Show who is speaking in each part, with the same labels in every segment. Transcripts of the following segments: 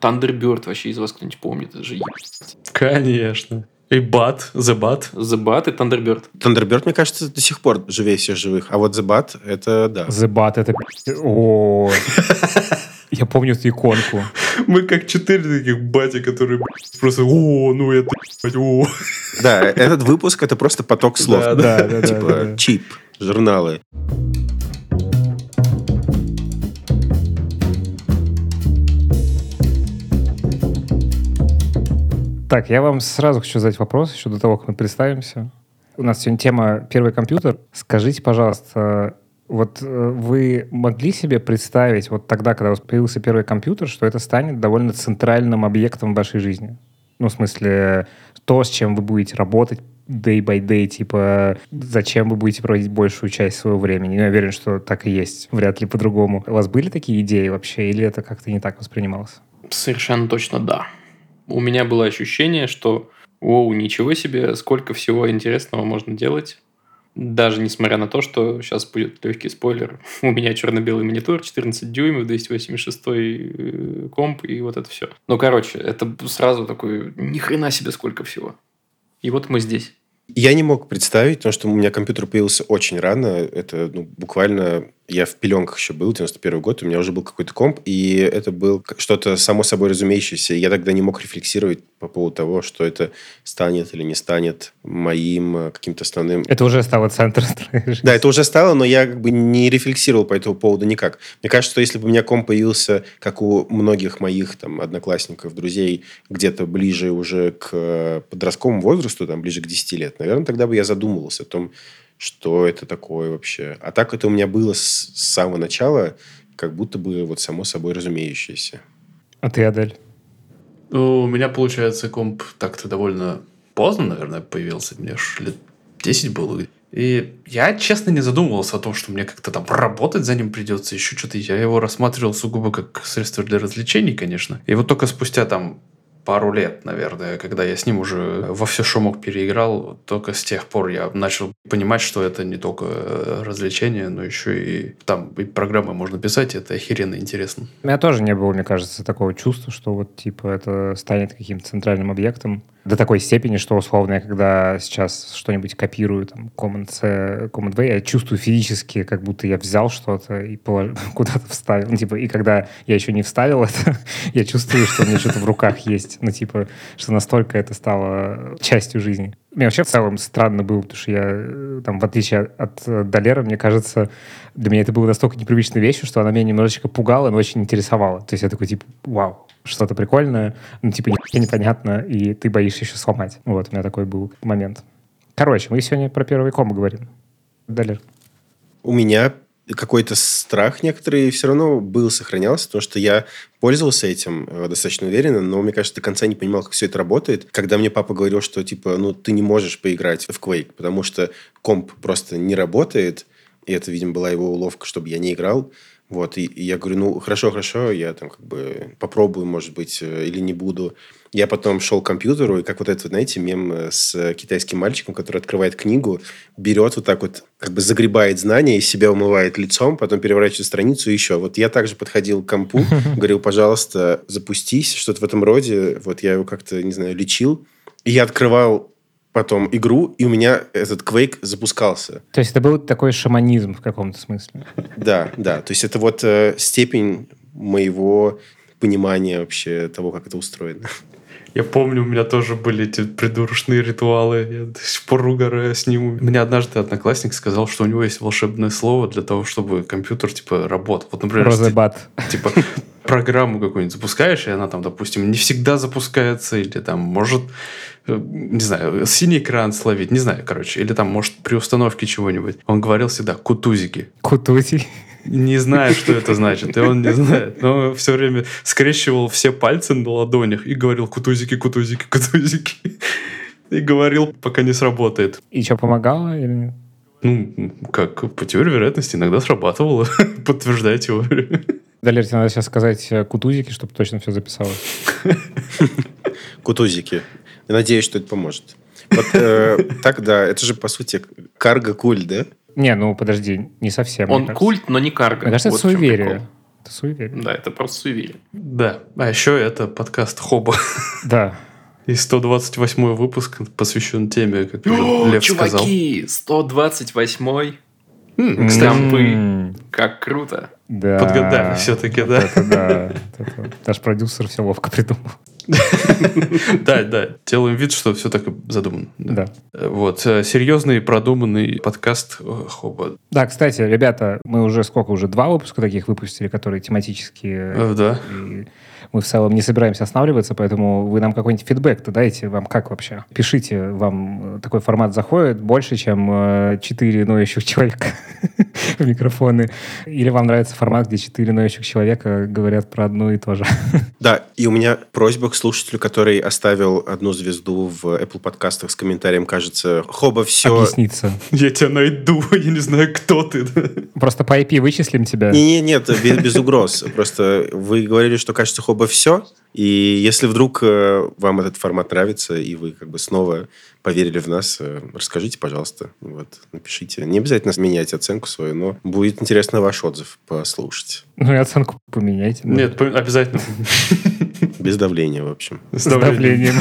Speaker 1: Thunderbird вообще из вас кто-нибудь помнит? Это же.
Speaker 2: Конечно. И Bat, The Bat.
Speaker 1: The Bat и Thunderbird.
Speaker 3: Thunderbird, мне кажется, до сих пор живее всех живых. А вот The Bat, это да.
Speaker 4: The Bat это... О, Я помню эту иконку.
Speaker 2: Мы как четыре таких бати, которые просто «О, ну это, о».
Speaker 3: Да, этот выпуск это просто поток слов.
Speaker 2: Да,
Speaker 4: Да, да, да,
Speaker 3: Типа чип, журналы.
Speaker 4: Так, я вам сразу хочу задать вопрос еще до того, как мы представимся. У нас сегодня тема «Первый компьютер». Скажите, пожалуйста, вот э, вы могли себе представить вот тогда, когда у вас появился первый компьютер, что это станет довольно центральным объектом вашей жизни? Ну, в смысле, то, с чем вы будете работать day by day, типа, зачем вы будете проводить большую часть своего времени. Я уверен, что так и есть, вряд ли по-другому. У вас были такие идеи вообще, или это как-то не так воспринималось?
Speaker 1: Совершенно точно да. У меня было ощущение, что Оу, ничего себе, сколько всего интересного можно делать. Даже несмотря на то, что сейчас будет легкий спойлер. У меня черно-белый монитор, 14 дюймов, 286 э, комп и вот это все. Ну, короче, это сразу такой, ни хрена себе сколько всего. И вот мы здесь.
Speaker 3: Я не мог представить, потому что у меня компьютер появился очень рано. Это ну, буквально... Я в пеленках еще был, 91 год, у меня уже был какой-то комп, и это был что-то само собой разумеющееся. Я тогда не мог рефлексировать по поводу того, что это станет или не станет моим э, каким-то основным...
Speaker 4: Это уже стало центром жизни.
Speaker 3: Да, это уже стало, но я как бы не рефлексировал по этому поводу никак. Мне кажется, что если бы у меня комп появился, как у многих моих там одноклассников, друзей, где-то ближе уже к э, подростковому возрасту, там ближе к 10 лет, наверное, тогда бы я задумывался о том, что это такое вообще. А так это у меня было с, с самого начала, как будто бы вот само собой разумеющееся.
Speaker 4: А ты, Адель?
Speaker 2: Ну, у меня, получается, комп так-то довольно поздно, наверное, появился. Мне ж лет 10 было. И я, честно, не задумывался о том, что мне как-то там работать за ним придется, еще что-то. Я его рассматривал сугубо как средство для развлечений, конечно. И вот только спустя там пару лет, наверное, когда я с ним уже во все, что мог, переиграл, только с тех пор я начал понимать, что это не только э, развлечение, но еще и там и программы можно писать, это охеренно интересно.
Speaker 4: У меня тоже не было, мне кажется, такого чувства, что вот типа это станет каким-то центральным объектом до такой степени, что условно я когда сейчас что-нибудь копирую, там, Command-C, Command-V, я чувствую физически, как будто я взял что-то и полож- куда-то вставил. Ну, типа, и когда я еще не вставил это, я чувствую, что у меня что-то в руках есть. Ну, типа, что настолько это стало частью жизни. Мне вообще в целом странно было, потому что я, э, там, в отличие от э, Долера, мне кажется, для меня это было настолько непривычной вещью, что она меня немножечко пугала, но очень интересовала. То есть я такой, типа, вау, что-то прикольное, ну, типа, непонятно, и ты боишься еще сломать. Вот, у меня такой был момент. Короче, мы сегодня про первый ком говорим. Долер.
Speaker 3: У меня какой-то страх некоторый все равно был, сохранялся, потому что я пользовался этим э, достаточно уверенно, но, мне кажется, до конца не понимал, как все это работает. Когда мне папа говорил, что, типа, ну, ты не можешь поиграть в Quake, потому что комп просто не работает, и это, видимо, была его уловка, чтобы я не играл. Вот, и, и я говорю, ну, хорошо, хорошо, я там как бы попробую, может быть, э, или не буду. Я потом шел к компьютеру, и как вот этот, знаете, мем э, с китайским мальчиком, который открывает книгу, берет вот так вот, как бы загребает знания, из себя умывает лицом, потом переворачивает страницу и еще. Вот я также подходил к компу, говорил, пожалуйста, запустись, что-то в этом роде. Вот я его как-то, не знаю, лечил. И я открывал потом игру, и у меня этот Quake запускался.
Speaker 4: То есть это был такой шаманизм в каком-то смысле.
Speaker 3: Да, да. То есть это вот э, степень моего понимания вообще того, как это устроено.
Speaker 2: Я помню, у меня тоже были эти придурочные ритуалы. Я до сих пор угораю с ним. Мне однажды одноклассник сказал, что у него есть волшебное слово для того, чтобы компьютер, типа, работал. Вот, например,
Speaker 4: Розебат.
Speaker 2: типа, программу какую-нибудь запускаешь, и она там, допустим, не всегда запускается, или там может, не знаю, синий экран словить, не знаю, короче, или там может при установке чего-нибудь. Он говорил всегда «кутузики».
Speaker 4: Кутузи.
Speaker 2: Не знаю, что это значит, и он не знает. Но все время скрещивал все пальцы на ладонях и говорил «кутузики, кутузики, кутузики». И говорил, пока не сработает.
Speaker 4: И что, помогало или нет?
Speaker 2: Ну, как по теории вероятности иногда срабатывало. Подтверждая теорию.
Speaker 4: Далер, тебе надо сейчас сказать э, кутузики, чтобы точно все записалось.
Speaker 3: Кутузики. Я надеюсь, что это поможет. Вот э, так, да, это же, по сути, карго-куль, да?
Speaker 4: Не, ну подожди, не совсем.
Speaker 1: Он культ, но не карго.
Speaker 4: Мне кажется, это
Speaker 1: Вот чем
Speaker 4: суеверие. Это суеверие.
Speaker 1: Да, это просто суеверие.
Speaker 2: Да. А еще это подкаст Хоба.
Speaker 4: Да.
Speaker 2: И 128 выпуск посвящен теме, как уже Лев сказал.
Speaker 1: чуваки, 128
Speaker 2: М, Кстати,
Speaker 1: Штампы. Как круто.
Speaker 4: Да.
Speaker 2: подгадали все-таки,
Speaker 4: Вот
Speaker 2: да.
Speaker 4: это да. Вот это. Наш продюсер все ловко придумал.
Speaker 2: Да, да. Делаем вид, что все так и задумано.
Speaker 4: Да.
Speaker 2: Э, Вот. э, Серьезный, продуманный подкаст э, Хоба.
Speaker 4: Да, кстати, ребята, мы уже сколько, уже два выпуска таких выпустили, которые тематические.
Speaker 2: Да.
Speaker 4: Мы в целом не собираемся останавливаться, поэтому вы нам какой-нибудь фидбэк-то дайте. Вам как вообще? Пишите, вам э, такой формат заходит больше, чем э, четыре ноющих человека в микрофоны? Или вам нравится формат, где четыре ноющих человека говорят про одно и то же?
Speaker 3: Да, и у меня просьба к слушателю, который оставил одну звезду в Apple подкастах с комментарием, кажется, Хоба, все...
Speaker 4: Объясниться.
Speaker 2: Я тебя найду, я не знаю, кто ты.
Speaker 4: Просто по IP вычислим тебя.
Speaker 3: Не, не, нет, без, без угроз. Просто вы говорили, что кажется Хоба все. И если вдруг э, вам этот формат нравится, и вы как бы снова поверили в нас, э, расскажите, пожалуйста. Вот, напишите. Не обязательно менять оценку свою, но будет интересно ваш отзыв послушать.
Speaker 4: Ну и оценку поменяйте. да.
Speaker 2: Нет, обязательно.
Speaker 3: Без давления, в общем.
Speaker 2: С
Speaker 4: давлением.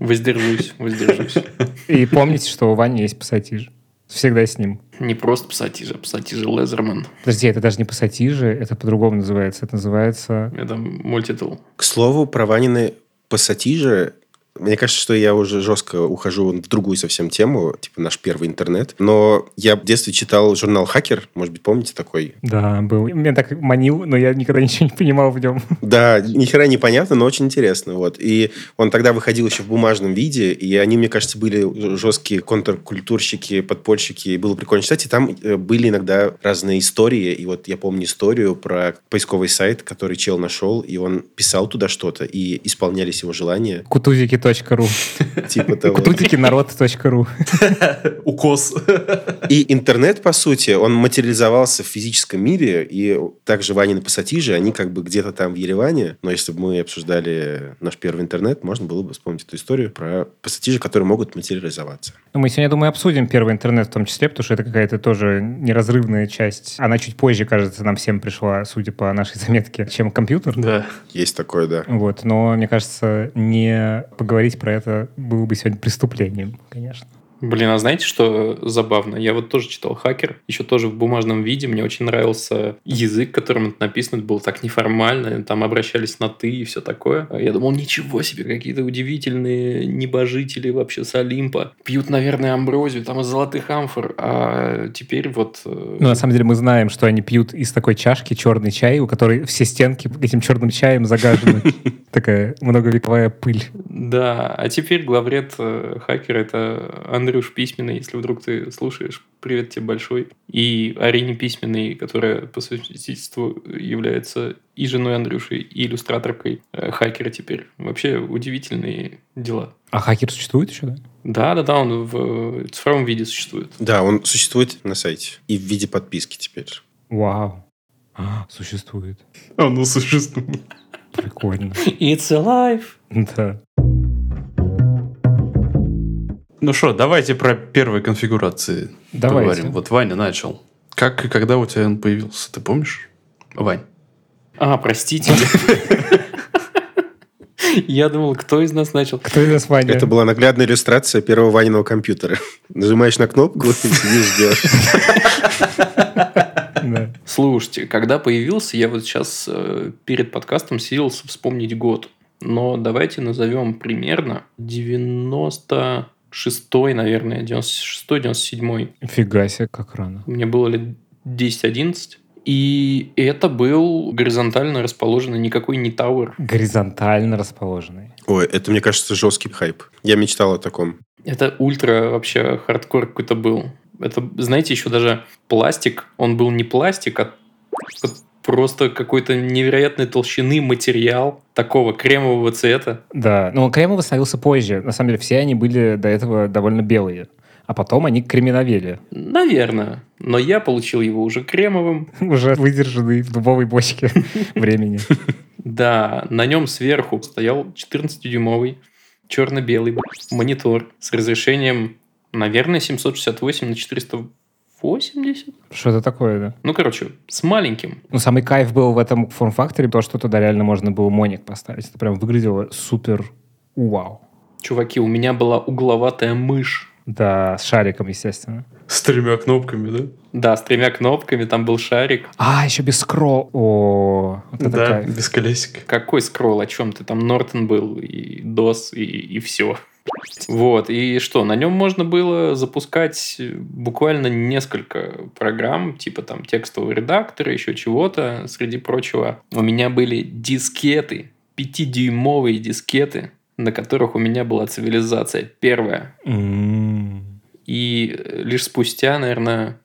Speaker 1: Воздержусь, воздержусь.
Speaker 4: И помните, что у Вани есть пассатиж. Всегда с ним.
Speaker 1: Не просто пассатижи, а пассатижи Лезерман.
Speaker 4: Подожди, это даже не пассатижи, это по-другому называется. Это называется...
Speaker 1: Это мультитул.
Speaker 3: К слову, про Ванины пассатижи, мне кажется, что я уже жестко ухожу в другую совсем тему, типа наш первый интернет. Но я в детстве читал журнал «Хакер», может быть, помните такой?
Speaker 4: Да, был. Меня так манил, но я никогда ничего не понимал в нем.
Speaker 3: Да, ни хера не понятно, но очень интересно. Вот. И он тогда выходил еще в бумажном виде, и они, мне кажется, были жесткие контркультурщики, подпольщики, и было прикольно читать. И там э, были иногда разные истории. И вот я помню историю про поисковый сайт, который чел нашел, и он писал туда что-то, и исполнялись его желания.
Speaker 4: Кутузики.ру
Speaker 3: Типа того.
Speaker 4: Кутузикинарод.ру
Speaker 2: Укос.
Speaker 3: И интернет, по сути, он материализовался в физическом мире, и также Ванины пассатижи, они как бы где-то там в Ереване, но если бы мы обсуждали наш первый интернет, можно было бы вспомнить эту историю про пассатижи, которые могут материализоваться.
Speaker 4: Ну, Мы сегодня, думаю, обсудим первый интернет в том числе, потому что это какая-то тоже неразрывная часть. Она чуть позже, кажется, нам всем пришла, судя по нашей заметке, чем компьютер.
Speaker 2: Да.
Speaker 3: Есть такое, да.
Speaker 4: Вот, но мне кажется, не поговорить про это было бы сегодня преступлением, конечно.
Speaker 1: Блин, а знаете, что забавно? Я вот тоже читал «Хакер», еще тоже в бумажном виде. Мне очень нравился язык, которым это написано. Это было так неформально. Там обращались на «ты» и все такое. А Я думал, ничего себе, какие-то удивительные небожители вообще с Олимпа. Пьют, наверное, амброзию там из золотых амфор. А теперь вот... э,
Speaker 4: Ну, на самом деле, мы знаем, что они пьют из такой чашки черный чай, у которой все стенки этим черным чаем загажены. Такая многовековая пыль.
Speaker 1: Да, а теперь главред э, хакера это Андрюш Письменный, если вдруг ты слушаешь, привет тебе большой. И Арине Письменной, которая по совместительству является и женой Андрюши, и иллюстраторкой э, хакера теперь. Вообще удивительные дела.
Speaker 4: А хакер существует еще, да?
Speaker 1: Да, да, да, он в цифровом виде существует.
Speaker 3: Да, он существует на сайте. И в виде подписки теперь.
Speaker 4: Вау. А, существует.
Speaker 2: Оно существует.
Speaker 4: Прикольно.
Speaker 1: It's alive!
Speaker 4: Да.
Speaker 2: Ну что, давайте про первые конфигурации
Speaker 4: Давайте.
Speaker 2: поговорим. Вот Ваня начал. Как и когда у тебя он появился, ты помнишь? Вань.
Speaker 1: А, простите. Я думал, кто из нас начал?
Speaker 4: Кто из нас Ваня?
Speaker 3: Это была наглядная иллюстрация первого Ваниного компьютера. Нажимаешь на кнопку и сидишь, ждешь.
Speaker 1: Слушайте, когда появился, я вот сейчас э, перед подкастом силился вспомнить год. Но давайте назовем примерно 96-й, наверное, 96-й, 97-й.
Speaker 4: Фига себе, как рано.
Speaker 1: Мне было лет 10-11. И это был горизонтально расположенный никакой не tower.
Speaker 4: Горизонтально расположенный.
Speaker 3: Ой, это, мне кажется, жесткий хайп. Я мечтал о таком.
Speaker 1: Это ультра вообще хардкор какой-то был. Это, знаете, еще даже пластик, он был не пластик, а просто какой-то невероятной толщины материал такого кремового цвета.
Speaker 4: Да, но кремовый становился позже. На самом деле все они были до этого довольно белые. А потом они креминовели.
Speaker 1: Наверное. Но я получил его уже кремовым.
Speaker 4: Уже выдержанный в дубовой бочке времени.
Speaker 1: Да, на нем сверху стоял 14-дюймовый черно-белый монитор с разрешением, наверное, 768 на 80?
Speaker 4: Что-то такое, да.
Speaker 1: Ну, короче, с маленьким.
Speaker 4: Ну, самый кайф был в этом форм-факторе, то, что туда реально можно было моник поставить. Это прям выглядело супер вау.
Speaker 1: Чуваки, у меня была угловатая мышь.
Speaker 4: Да, с шариком, естественно.
Speaker 2: С тремя кнопками, да?
Speaker 1: Да, с тремя кнопками, там был шарик.
Speaker 4: А, еще без скролл. О, вот это
Speaker 2: да,
Speaker 4: кайф.
Speaker 2: без колесика.
Speaker 1: Какой скролл, о чем ты? Там Нортон был, и DOS, и, и все. Вот, и что, на нем можно было запускать буквально несколько программ, типа там текстового редактора, еще чего-то, среди прочего. У меня были дискеты, 5-дюймовые дискеты, на которых у меня была цивилизация первая.
Speaker 4: М.
Speaker 1: И лишь спустя, наверное,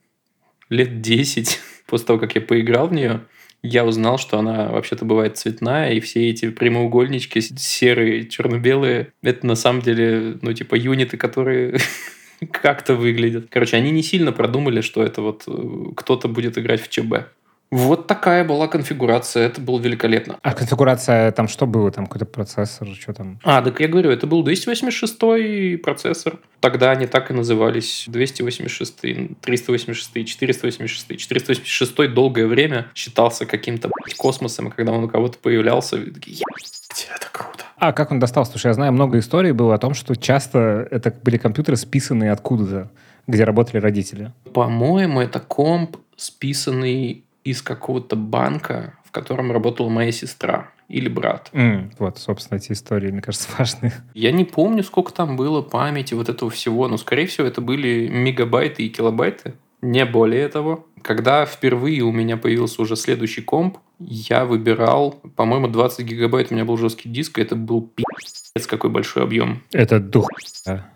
Speaker 1: лет 10 после того, как я поиграл в нее, я узнал, что она вообще-то бывает цветная, и все эти прямоугольнички серые, черно-белые, это на самом деле, ну, типа, юниты, которые как-то выглядят. Короче, они не сильно продумали, что это вот э, кто-то будет играть в ЧБ. Вот такая была конфигурация, это было великолепно.
Speaker 4: А конфигурация там что было? Там какой-то процессор, что там?
Speaker 1: А, так я говорю, это был 286 процессор. Тогда они так и назывались. 286, 386, 486. 486 долгое время считался каким-то космосом, и когда он у кого-то появлялся, такие, «Ебать, это круто.
Speaker 4: А как он достал? Слушай, я знаю много историй было о том, что часто это были компьютеры, списанные откуда-то, где работали родители.
Speaker 1: По-моему, это комп, списанный из какого-то банка, в котором работала моя сестра или брат.
Speaker 4: М, Вот, собственно, эти истории, мне кажется, важны.
Speaker 1: Я не помню, сколько там было памяти вот этого всего, но, скорее всего, это были мегабайты и килобайты, не более того. Когда впервые у меня появился уже следующий комп, я выбирал, по-моему, 20 гигабайт, у меня был жесткий диск, и это был пи***ц какой большой объем.
Speaker 4: Это дух. Да.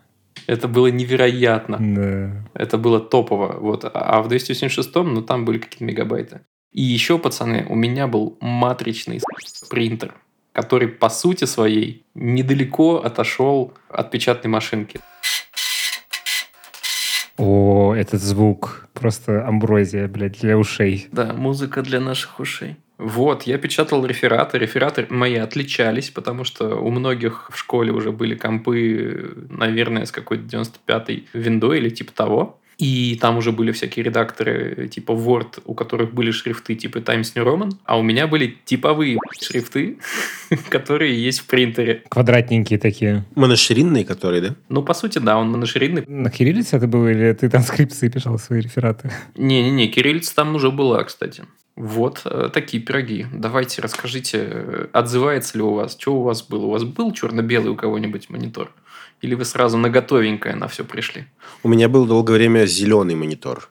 Speaker 1: Это было невероятно.
Speaker 4: Да.
Speaker 1: Это было топово. Вот. А в 286-м, ну, там были какие-то мегабайты. И еще, пацаны, у меня был матричный принтер, который по сути своей недалеко отошел от печатной машинки.
Speaker 4: О, этот звук. Просто амброзия, блядь, для ушей.
Speaker 1: Да, музыка для наших ушей. Вот, я печатал рефераты. Рефераты мои отличались, потому что у многих в школе уже были компы, наверное, с какой-то 95-й виндой или типа того. И там уже были всякие редакторы типа Word, у которых были шрифты типа Times New Roman, а у меня были типовые шрифты, которые есть в принтере.
Speaker 4: Квадратненькие такие.
Speaker 3: Моноширинные, которые, да?
Speaker 1: Ну, по сути, да, он моноширинный.
Speaker 4: На кириллице это было, или ты транскрипции писал свои рефераты?
Speaker 1: Не-не-не, кириллица там уже была, кстати. Вот э, такие пироги. Давайте расскажите, э, отзывается ли у вас, что у вас было? У вас был черно-белый у кого-нибудь монитор? Или вы сразу на готовенькое на все пришли?
Speaker 3: У меня был долгое время зеленый монитор.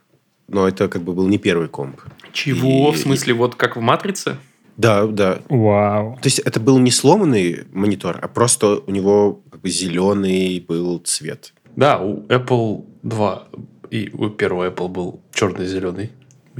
Speaker 3: Но это как бы был не первый комп.
Speaker 1: Чего?
Speaker 3: И-
Speaker 1: В смысле, вот как в «Матрице»?
Speaker 3: Да, да.
Speaker 4: Вау.
Speaker 3: То есть это был не сломанный монитор, а просто у него как бы зеленый был цвет.
Speaker 2: Да, у Apple 2 и у первого Apple был черный-зеленый.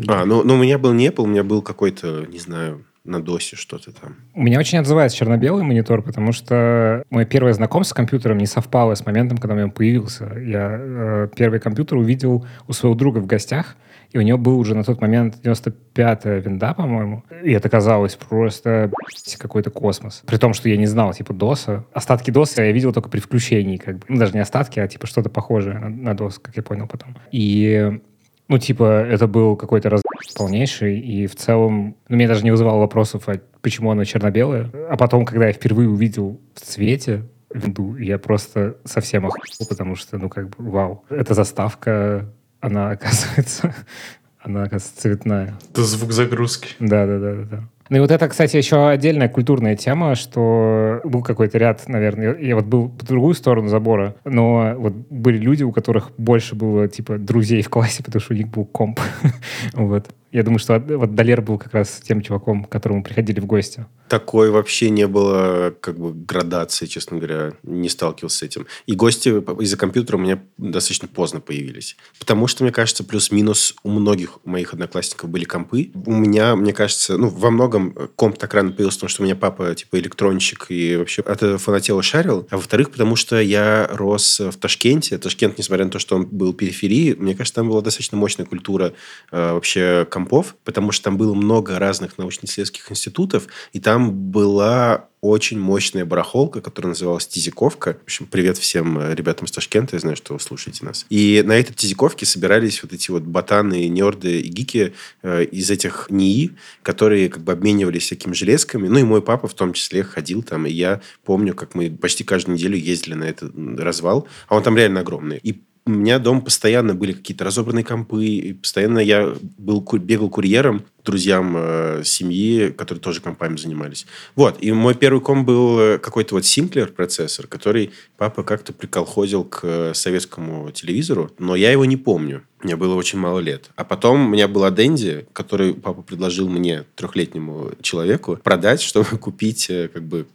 Speaker 3: А, ну, ну у меня был не Apple, у меня был какой-то, не знаю, на досе что-то там.
Speaker 4: У меня очень отзывается черно-белый монитор, потому что мое первое знакомство с компьютером не совпало с моментом, когда у меня появился. Я э, первый компьютер увидел у своего друга в гостях, и у него был уже на тот момент 95-я винда, по-моему. И это казалось просто какой-то космос. При том, что я не знал, типа, DOS. Остатки DOS я видел только при включении, как бы. Ну, даже не остатки, а типа что-то похожее на, на DOS, как я понял потом. И ну, типа, это был какой-то раз полнейший, и в целом, ну, меня даже не вызывало вопросов, а почему оно черно-белое. А потом, когда я впервые увидел в цвете винду, я просто совсем охуел, потому что, ну, как бы, вау. Эта заставка, она, оказывается, она, оказывается, цветная.
Speaker 2: Это звук загрузки.
Speaker 4: Да, да, да, да, да. Ну и вот это, кстати, еще отдельная культурная тема, что был какой-то ряд, наверное, я вот был по другую сторону забора, но вот были люди, у которых больше было, типа, друзей в классе, потому что у них был комп. Вот. Я думаю, что вот Далер был как раз тем чуваком, к которому приходили в гости.
Speaker 3: Такой вообще не было как бы градации, честно говоря. Не сталкивался с этим. И гости из-за компьютера у меня достаточно поздно появились. Потому что, мне кажется, плюс-минус у многих моих одноклассников были компы. У меня, мне кажется, ну, во многом комп так рано появился, потому что у меня папа, типа, электронщик и вообще от этого фанатела шарил. А во-вторых, потому что я рос в Ташкенте. Ташкент, несмотря на то, что он был периферией, мне кажется, там была достаточно мощная культура э, вообще компов, потому что там было много разных научно-исследовательских институтов, и там была очень мощная барахолка, которая называлась Тизиковка. В общем, привет всем э, ребятам с Ташкента, я знаю, что вы слушаете нас. И на этой Тизиковке собирались вот эти вот ботаны, нерды и гики э, из этих НИИ, которые как бы обменивались всякими железками. Ну, и мой папа в том числе ходил там, и я помню, как мы почти каждую неделю ездили на этот развал, а он там реально огромный. И у меня дома постоянно были какие-то разобранные компы, и постоянно я был, бегал курьером друзьям э, семьи, которые тоже компами занимались. Вот, и мой первый комп был э, какой-то вот Синклер процессор, который папа как-то приколхозил к э, советскому телевизору, но я его не помню. Мне было очень мало лет. А потом у меня была Дэнди, который папа предложил мне, трехлетнему человеку, продать, чтобы купить э, как бы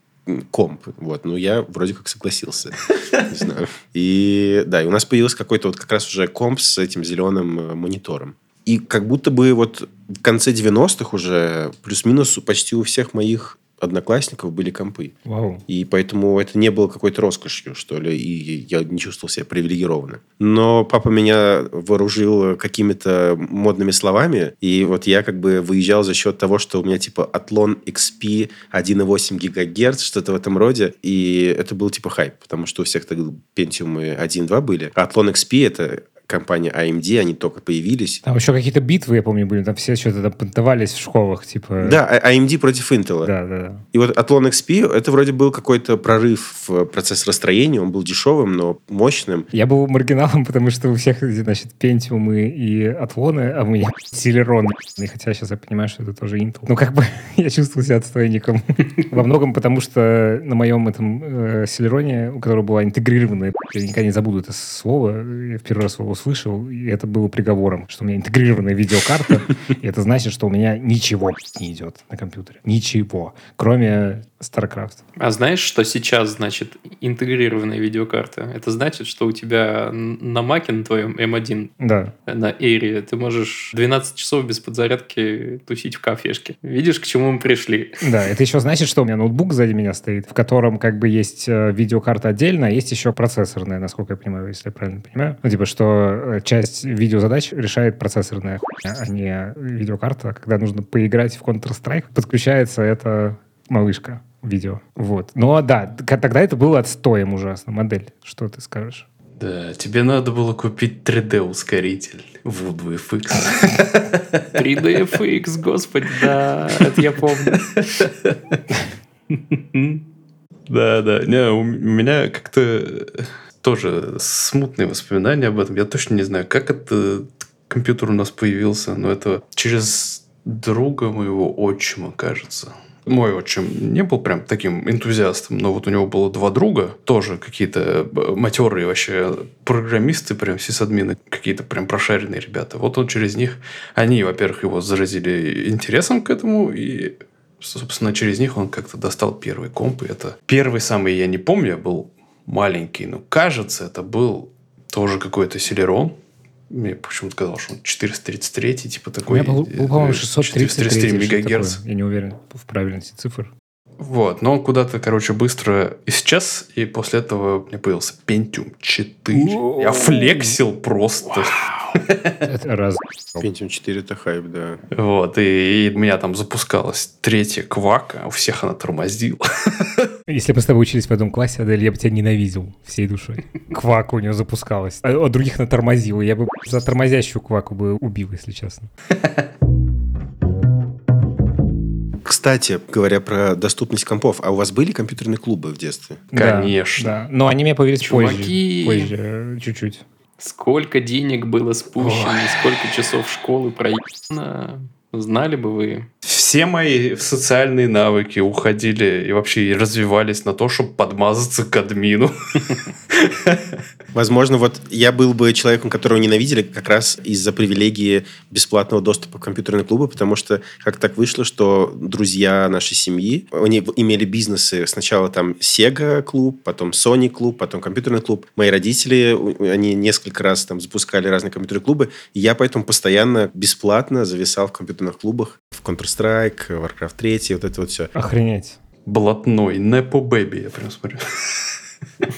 Speaker 3: комп. Вот. Ну, я вроде как согласился. Не знаю. И да, и у нас появился какой-то вот как раз уже комп с этим зеленым э, монитором. И как будто бы вот в конце 90-х уже плюс-минус почти у всех моих одноклассников были компы.
Speaker 4: Вау.
Speaker 3: И поэтому это не было какой-то роскошью, что ли, и я не чувствовал себя привилегированным. Но папа меня вооружил какими-то модными словами, и вот я как бы выезжал за счет того, что у меня типа Атлон XP 1,8 ГГц, что-то в этом роде, и это был типа хайп, потому что у всех тогда Pentium 1.2 были. А Атлон XP это компания AMD, они только появились.
Speaker 4: Там еще какие-то битвы, я помню, были, там все что-то там понтовались в школах, типа...
Speaker 3: Да, а- AMD против Intel.
Speaker 4: Да, да, да.
Speaker 3: И вот Athlon XP, это вроде был какой-то прорыв в процесс расстроения, он был дешевым, но мощным.
Speaker 4: Я был маргиналом, потому что у всех, значит, Pentium и Атлоны, а у меня Celeron. И хотя сейчас я понимаю, что это тоже Intel. Ну, как бы я чувствовал себя отстойником. Во многом потому, что на моем этом э, Celeron, у которого была интегрированная, я никогда не забуду это слово, я в первый раз его услышал, и это было приговором, что у меня интегрированная видеокарта, и это значит, что у меня ничего не идет на компьютере. Ничего. Кроме StarCraft.
Speaker 1: А знаешь, что сейчас значит интегрированная видеокарта? Это значит, что у тебя на маке, на твоем M1,
Speaker 4: Да.
Speaker 1: на Эйре, ты можешь 12 часов без подзарядки тусить в кафешке. Видишь, к чему мы пришли?
Speaker 4: Да, это еще значит, что у меня ноутбук сзади меня стоит, в котором как бы есть э, видеокарта отдельно, а есть еще процессорная, насколько я понимаю, если я правильно понимаю. Ну, типа, что э, часть видеозадач решает процессорная хуйня, а не видеокарта. Когда нужно поиграть в Counter-Strike, подключается эта малышка видео. Вот. Но да, к- тогда это было отстоем ужасно, модель. Что ты скажешь?
Speaker 2: Да, тебе надо было купить 3D-ускоритель Voodoo FX.
Speaker 1: 3DFX, господи, да, это я помню.
Speaker 2: Да, да. Не, у меня как-то тоже смутные воспоминания об этом. Я точно не знаю, как этот компьютер у нас появился, но это через друга моего отчима, кажется. Мой отчим не был прям таким энтузиастом, но вот у него было два друга, тоже какие-то б- матерые вообще программисты, прям сисадмины, какие-то прям прошаренные ребята. Вот он через них, они, во-первых, его заразили интересом к этому, и собственно, через них он как-то достал первый комп. И это первый самый, я не помню, был маленький, но кажется, это был тоже какой-то Селерон. Мне почему-то казалось, что он 433, типа
Speaker 4: У
Speaker 2: такой.
Speaker 4: меня был, был, по-моему,
Speaker 2: э,
Speaker 4: 633
Speaker 2: 433
Speaker 4: что-то
Speaker 2: мегагерц.
Speaker 4: Я не уверен в правильности цифр.
Speaker 2: Вот, но он куда-то, короче, быстро исчез, и после этого у меня появился Pentium 4. Я флексил просто.
Speaker 4: Это раз.
Speaker 3: Pentium 4 это хайп, да.
Speaker 2: Вот, и, и у меня там запускалась третья квака, у всех она тормозила.
Speaker 4: Если бы с тобой учились в одном классе, Адель, я бы тебя ненавидел всей душой. Квака у нее запускалась. А а других она тормозила. Я бы за тормозящую кваку бы убил, если честно.
Speaker 3: Кстати, говоря про доступность компов, а у вас были компьютерные клубы в детстве?
Speaker 4: Да,
Speaker 2: Конечно.
Speaker 4: Да, Но они мне появились
Speaker 1: Чуваки.
Speaker 4: позже. Позже, чуть-чуть.
Speaker 1: Сколько денег было спущено,
Speaker 2: Ой.
Speaker 1: сколько часов школы проехано. Знали бы вы.
Speaker 2: Все мои социальные навыки уходили и вообще развивались на то, чтобы подмазаться к админу.
Speaker 3: Возможно, вот я был бы человеком, которого ненавидели как раз из-за привилегии бесплатного доступа к компьютерным клубу, потому что как так вышло, что друзья нашей семьи, они имели бизнесы сначала там Sega клуб, потом Sony клуб, потом компьютерный клуб. Мои родители, они несколько раз там запускали разные компьютерные клубы, и я поэтому постоянно бесплатно зависал в компьютерных клубах, в Counter-Strike, Warcraft 3, вот это вот все.
Speaker 4: Охренеть.
Speaker 2: Блатной, Непо Бэби, я прям смотрю.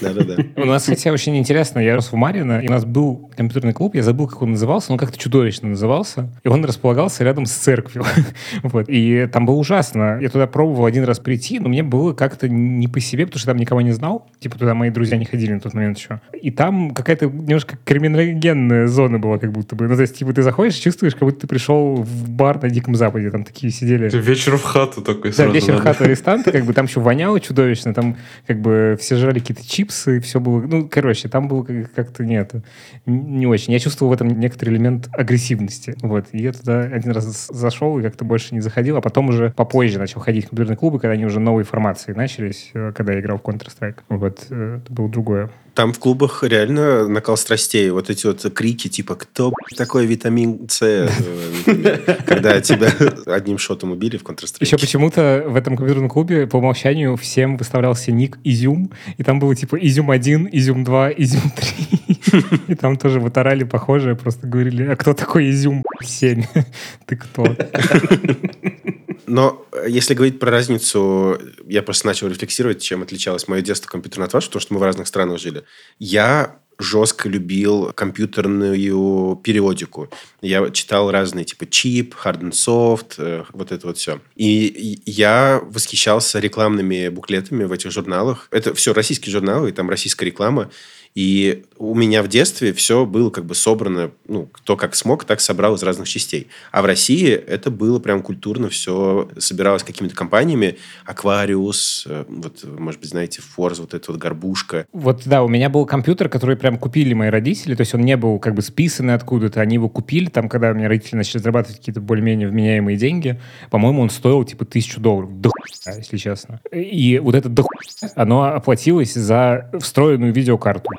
Speaker 3: Да-да-да.
Speaker 4: У нас, хотя очень интересно, я рос в Марино, и у нас был компьютерный клуб, я забыл, как он назывался, но как-то чудовищно назывался, и он располагался рядом с церковью. вот. И там было ужасно. Я туда пробовал один раз прийти, но мне было как-то не по себе, потому что там никого не знал. Типа туда мои друзья не ходили на тот момент еще. И там какая-то немножко криминогенная зона была, как будто бы. Ну, то есть, типа, ты заходишь, чувствуешь, как будто ты пришел в бар на Диком Западе. Там такие сидели.
Speaker 2: Вечер в хату такой
Speaker 4: Да,
Speaker 2: сразу.
Speaker 4: вечер в хату арестанта, как бы там еще воняло чудовищно, там как бы все жрали какие-то чипсы, все было, ну, короче, там было как- как-то нет, не очень. Я чувствовал в этом некоторый элемент агрессивности, вот. И я туда один раз зашел и как-то больше не заходил, а потом уже попозже начал ходить в компьютерные клубы, когда они уже новые формации начались, э, когда я играл в Counter-Strike. Вот, э, это было другое.
Speaker 3: Там в клубах реально накал страстей. Вот эти вот крики, типа, кто такой витамин С, когда тебя одним шотом убили в Counter-Strike.
Speaker 4: Еще почему-то в этом компьютерном клубе по умолчанию всем выставлялся ник Изюм, и там было типа Изюм 1, Изюм 2, Изюм 3. И там тоже вот орали похожие, просто говорили, а кто такой Изюм 7? Ты кто?
Speaker 3: Но э, если говорить про разницу, я просто начал рефлексировать, чем отличалось мое детство компьютерное от вашего, потому что мы в разных странах жили. Я жестко любил компьютерную периодику. Я читал разные, типа чип, hard and soft, э, вот это вот все. И я восхищался рекламными буклетами в этих журналах. Это все российские журналы, и там российская реклама. И у меня в детстве все было как бы собрано, ну, кто как смог, так собрал из разных частей. А в России это было прям культурно, все собиралось какими-то компаниями. Аквариус, э, вот, может быть, знаете, Форз, вот эта вот горбушка.
Speaker 4: Вот да, у меня был компьютер, который прям купили мои родители, то есть он не был как бы списанный откуда-то, они его купили, там, когда у меня родители начали зарабатывать какие-то более-менее вменяемые деньги, по-моему, он стоил типа тысячу долларов, до хуя, если честно. И вот это хуя, оно оплатилось за встроенную видеокарту.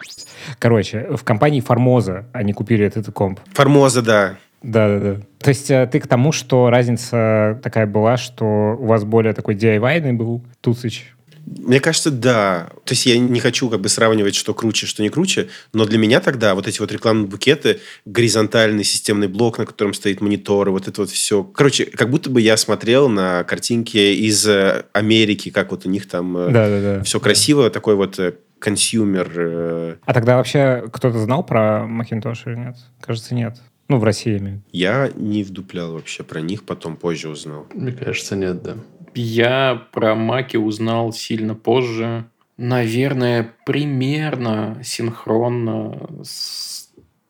Speaker 4: Короче, в компании Формоза они купили этот комп.
Speaker 3: Формоза, да.
Speaker 4: Да-да-да. То есть э, ты к тому, что разница такая была, что у вас более такой DIY был Туцич,
Speaker 3: Мне кажется, да. То есть я не хочу как бы сравнивать, что круче, что не круче, но для меня тогда вот эти вот рекламные буклеты, горизонтальный системный блок, на котором стоит монитор, вот это вот все. Короче, как будто бы я смотрел на картинки из э, Америки, как вот у них там
Speaker 4: Да-да-да.
Speaker 3: все красиво, такой вот э, consumer. э,
Speaker 4: А тогда вообще кто-то знал про Macintosh или нет? Кажется, нет. Ну, в России. Я
Speaker 3: не вдуплял вообще про них, потом позже узнал.
Speaker 2: Мне кажется, нет, да.
Speaker 1: Я про Маки узнал сильно позже. Наверное, примерно синхронно с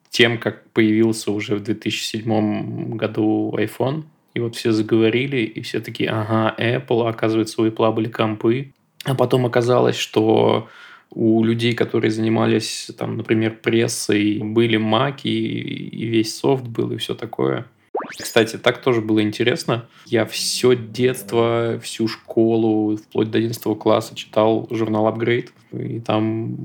Speaker 1: тем, как появился уже в 2007 году iPhone. И вот все заговорили, и все такие, ага, Apple, оказывается, у Apple компы. А потом оказалось, что у людей, которые занимались, там, например, прессой, были маки, и весь софт был, и все такое. Кстати, так тоже было интересно. Я все детство, всю школу, вплоть до 11 класса читал журнал «Апгрейд». И там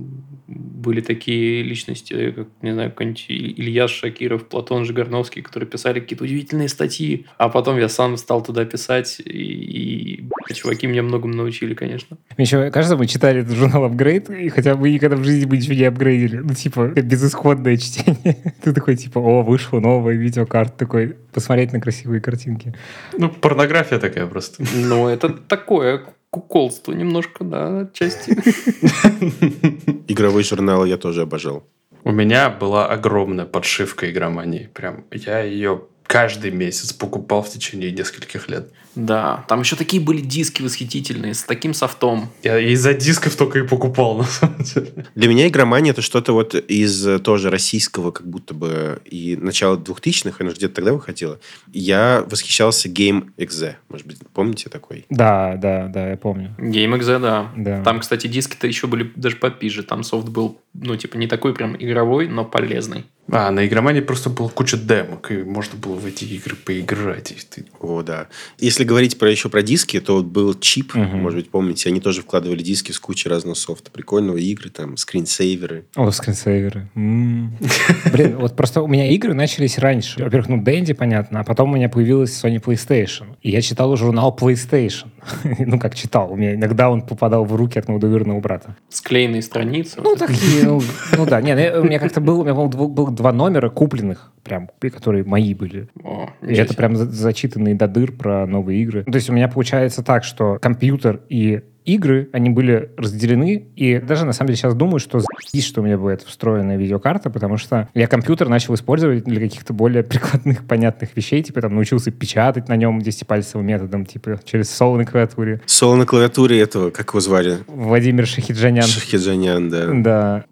Speaker 1: были такие личности, как, не знаю, какой-нибудь Илья Шакиров, Платон Жигарновский, которые писали какие-то удивительные статьи. А потом я сам стал туда писать, и, и блядь, чуваки меня многому научили, конечно.
Speaker 4: Мне еще кажется, мы читали этот журнал «Апгрейд», и хотя мы никогда в жизни бы ничего не апгрейдили. Ну, типа, безысходное чтение. Ты такой, типа, о, вышла новая видеокарта. Такой, посмотреть на красивые картинки.
Speaker 2: Ну, порнография такая просто.
Speaker 1: Но это такое куколство немножко, да, отчасти.
Speaker 3: Игровые журналы я тоже обожал.
Speaker 2: У меня была огромная подшивка игромании. Прям я ее каждый месяц покупал в течение нескольких лет.
Speaker 1: Да, там еще такие были диски восхитительные, с таким софтом.
Speaker 2: Я из-за дисков только и покупал, на самом деле.
Speaker 3: Для меня игромания это что-то вот из э, тоже российского, как будто бы и начала 2000-х, она же где-то тогда выходила. Я восхищался Game Exe. Может быть, помните такой?
Speaker 4: Да, да, да, я помню.
Speaker 1: GameXZ, да.
Speaker 4: Да.
Speaker 1: Там, кстати, диски-то еще были даже попизже. Там софт был, ну, типа, не такой прям игровой, но полезный.
Speaker 2: А, на игромании просто была куча демок, и можно было в эти игры поиграть. И ты...
Speaker 3: О, да. Если говорить про еще про диски, то вот был чип,
Speaker 4: Мгм.
Speaker 3: может быть, помните, они тоже вкладывали диски с кучей разного софта. Прикольного игры, там, скринсейверы.
Speaker 4: О, скринсейверы. Блин, вот просто у меня игры начались раньше. Во-первых, ну, Дэнди, понятно, а потом у меня появилась Sony PlayStation. И я читал журнал PlayStation. ну, как читал. У меня иногда он попадал в руки от моего двоюродного брата.
Speaker 1: Склеенные страницы.
Speaker 4: Ну, такие, ну, ну да. Нет, я- у меня как-то был, у меня был, был два номера купленных, прям, которые мои были.
Speaker 1: О,
Speaker 4: И это прям за- зачитанные до дыр про новые игры. Ну, То есть у меня получается так, что компьютер и игры, они были разделены, и даже на самом деле сейчас думаю, что есть, что у меня будет встроенная видеокарта, потому что я компьютер начал использовать для каких-то более прикладных, понятных вещей, типа там научился печатать на нем десятипальцевым методом, типа через соло на клавиатуре.
Speaker 3: Соло на клавиатуре этого, как его звали?
Speaker 4: Владимир Шахиджанян.
Speaker 3: Шахиджанян, да.
Speaker 4: Да.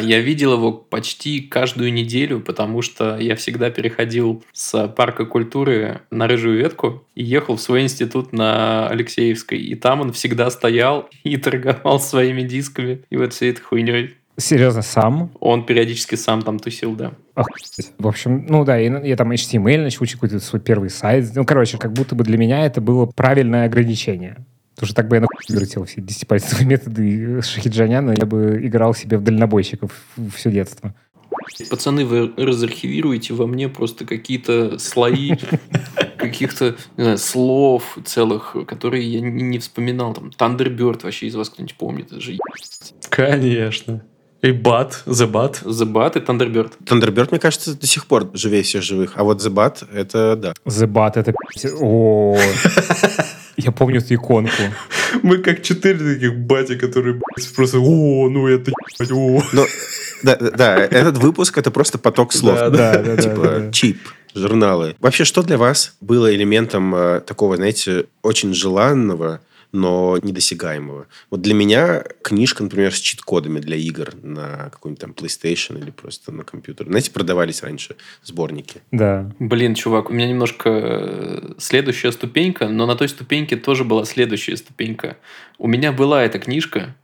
Speaker 1: Я видел его почти каждую неделю, потому что я всегда переходил с парка культуры на Рыжую ветку и ехал в свой институт на Алексеевской. И там он всегда стоял и торговал своими дисками и вот всей этой хуйней.
Speaker 4: Серьезно, сам?
Speaker 1: Он периодически сам там тусил, да.
Speaker 4: Охуеть. В общем, ну да, я, я там HTML начал учить какой-то свой первый сайт. Ну, короче, как будто бы для меня это было правильное ограничение. Потому что так бы я нахуй вертел все десятипальцевые методы Шахиджаняна, я бы играл себе в дальнобойщиков все детство.
Speaker 1: Пацаны, вы разархивируете во мне просто какие-то слои каких-то не знаю, слов целых, которые я не, вспоминал. Там Thunderbird вообще из вас кто-нибудь помнит? Это же
Speaker 2: Конечно. И Бат, The Bat.
Speaker 1: The Bat и Thunderbird.
Speaker 3: Thunderbird, мне кажется, до сих пор живее всех живых. А вот The Bat, это да.
Speaker 4: The Bat, это... О, я помню эту иконку.
Speaker 2: Мы как четыре таких бати, которые просто «О, ну это о».
Speaker 3: Да, да, этот выпуск это просто поток слов.
Speaker 2: Да,
Speaker 4: Да.
Speaker 3: Типа чип, журналы. Вообще, что для вас было элементом э, такого, знаете, очень желанного, но недосягаемого? Вот для меня книжка, например, с чит-кодами для игр на какой-нибудь там PlayStation или просто на компьютер. Знаете, продавались раньше сборники.
Speaker 4: Да.
Speaker 1: Блин, чувак, у меня немножко э, следующая ступенька, но на той ступеньке тоже была следующая ступенька. У меня была эта книжка,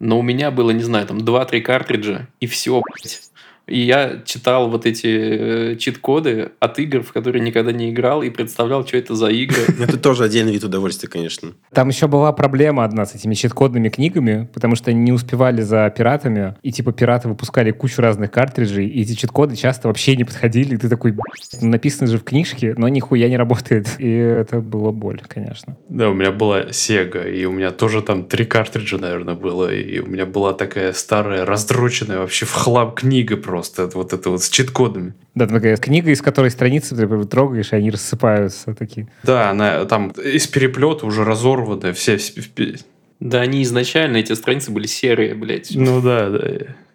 Speaker 1: но у меня было, не знаю, там 2-3 картриджа, и все, блядь. И я читал вот эти э, чит-коды от игр, в которые никогда не играл, и представлял, что это за игры.
Speaker 3: Это тоже отдельный вид удовольствия, конечно.
Speaker 4: Там еще была проблема одна с этими чит-кодными книгами, потому что они не успевали за пиратами, и типа пираты выпускали кучу разных картриджей, и эти чит-коды часто вообще не подходили, и ты такой, «Блядь, ну, написано же в книжке, но нихуя не работает. И это было боль, конечно.
Speaker 2: Да, у меня была Sega, и у меня тоже там три картриджа, наверное, было, и у меня была такая старая, раздроченная вообще в хлам книга просто, вот это вот с чит-кодами.
Speaker 4: Да, там такая книга, из которой страницы ты трогаешь, и они рассыпаются такие.
Speaker 2: Да, она там из переплета уже разорванная, все... все- все-
Speaker 1: Да, они изначально, эти страницы были серые, блядь.
Speaker 2: Ну да, да.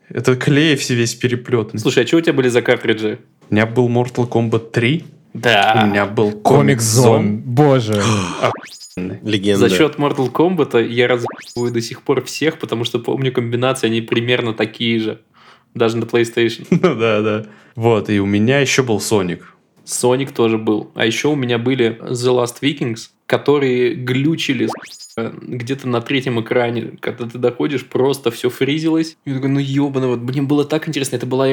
Speaker 2: Это клей все весь переплет.
Speaker 1: Слушай, а что у тебя были за картриджи?
Speaker 2: У меня был Mortal Kombat 3,
Speaker 1: Да.
Speaker 2: у меня был
Speaker 4: Комик
Speaker 2: Comic. Zone.
Speaker 4: Боже.
Speaker 3: Легенда.
Speaker 1: За счет Mortal Kombat я разъебываю до сих пор всех, потому что помню комбинации, они примерно такие же. Даже на PlayStation.
Speaker 2: Ну да, да. Вот, и у меня еще был Соник.
Speaker 1: Sonic тоже был. А еще у меня были The Last Vikings, которые глючили где-то на третьем экране. Когда ты доходишь, просто все фризилось. И я такой, ну ебаный, вот мне было так интересно. Это была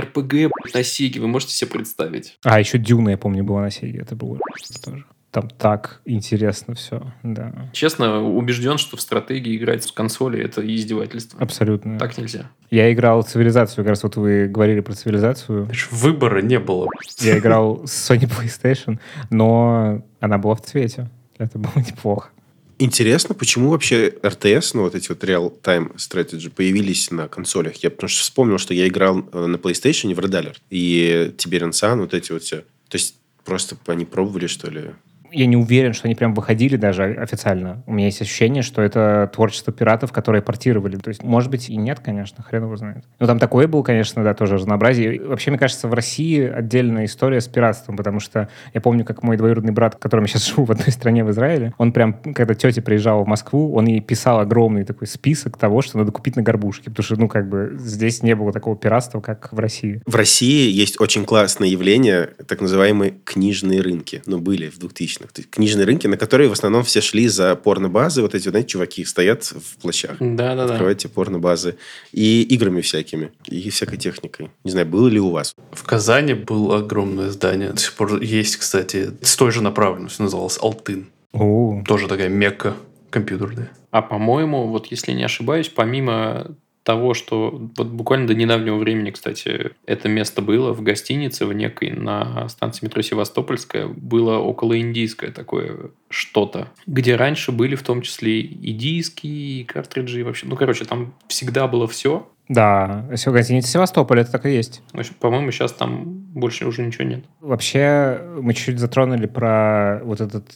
Speaker 1: блядь, на Сеге, вы можете себе представить.
Speaker 4: А, еще Дюна, я помню, была на Сеге. Это было тоже. Там так интересно все. Да.
Speaker 1: Честно, убежден, что в стратегии играть с консоли это издевательство.
Speaker 4: Абсолютно.
Speaker 1: Так нельзя.
Speaker 4: Я играл в цивилизацию, как раз вот вы говорили про цивилизацию.
Speaker 2: Выбора не было.
Speaker 4: Я играл с Sony PlayStation, но она была в цвете. Это было неплохо.
Speaker 3: Интересно, почему вообще RTS, ну вот эти вот real-time strategy, появились на консолях? Я потому что вспомнил, что я играл э, на PlayStation в Red Alert и Tiberian Sun, вот эти вот все. То есть просто они пробовали, что ли?
Speaker 4: Я не уверен, что они прям выходили даже официально. У меня есть ощущение, что это творчество пиратов, которые портировали. То есть, может быть, и нет, конечно, хрен его знает. Но там такое было, конечно, да, тоже разнообразие. И Вообще, мне кажется, в России отдельная история с пиратством, потому что я помню, как мой двоюродный брат, которым я сейчас живу в одной стране в Израиле, он прям, когда тетя приезжала в Москву, он ей писал огромный такой список того, что надо купить на горбушке, потому что, ну, как бы здесь не было такого пиратства, как в России.
Speaker 3: В России есть очень классное явление, так называемые книжные рынки. Ну, были в 2000-х. Есть Книжные рынки, на которые в основном все шли за порнобазы. Вот эти, знаете, чуваки стоят в плащах.
Speaker 1: Да-да-да.
Speaker 3: Открывайте порнобазы. И играми всякими. И всякой техникой. Не знаю, было ли у вас?
Speaker 2: В Казани было огромное здание. До сих пор есть, кстати, с той же направленностью. Называлось Алтын.
Speaker 4: О,
Speaker 2: Тоже такая мекка компьютерная.
Speaker 1: А по-моему, вот если не ошибаюсь, помимо того, что вот буквально до недавнего времени, кстати, это место было в гостинице в некой на станции метро Севастопольская, было около индийское такое что-то, где раньше были в том числе и диски, и картриджи, и вообще, ну, короче, там всегда было все,
Speaker 4: Да, гостиница Севастополь, это так и есть.
Speaker 1: По-моему, сейчас там больше уже ничего нет.
Speaker 4: Вообще, мы чуть-чуть затронули про вот этот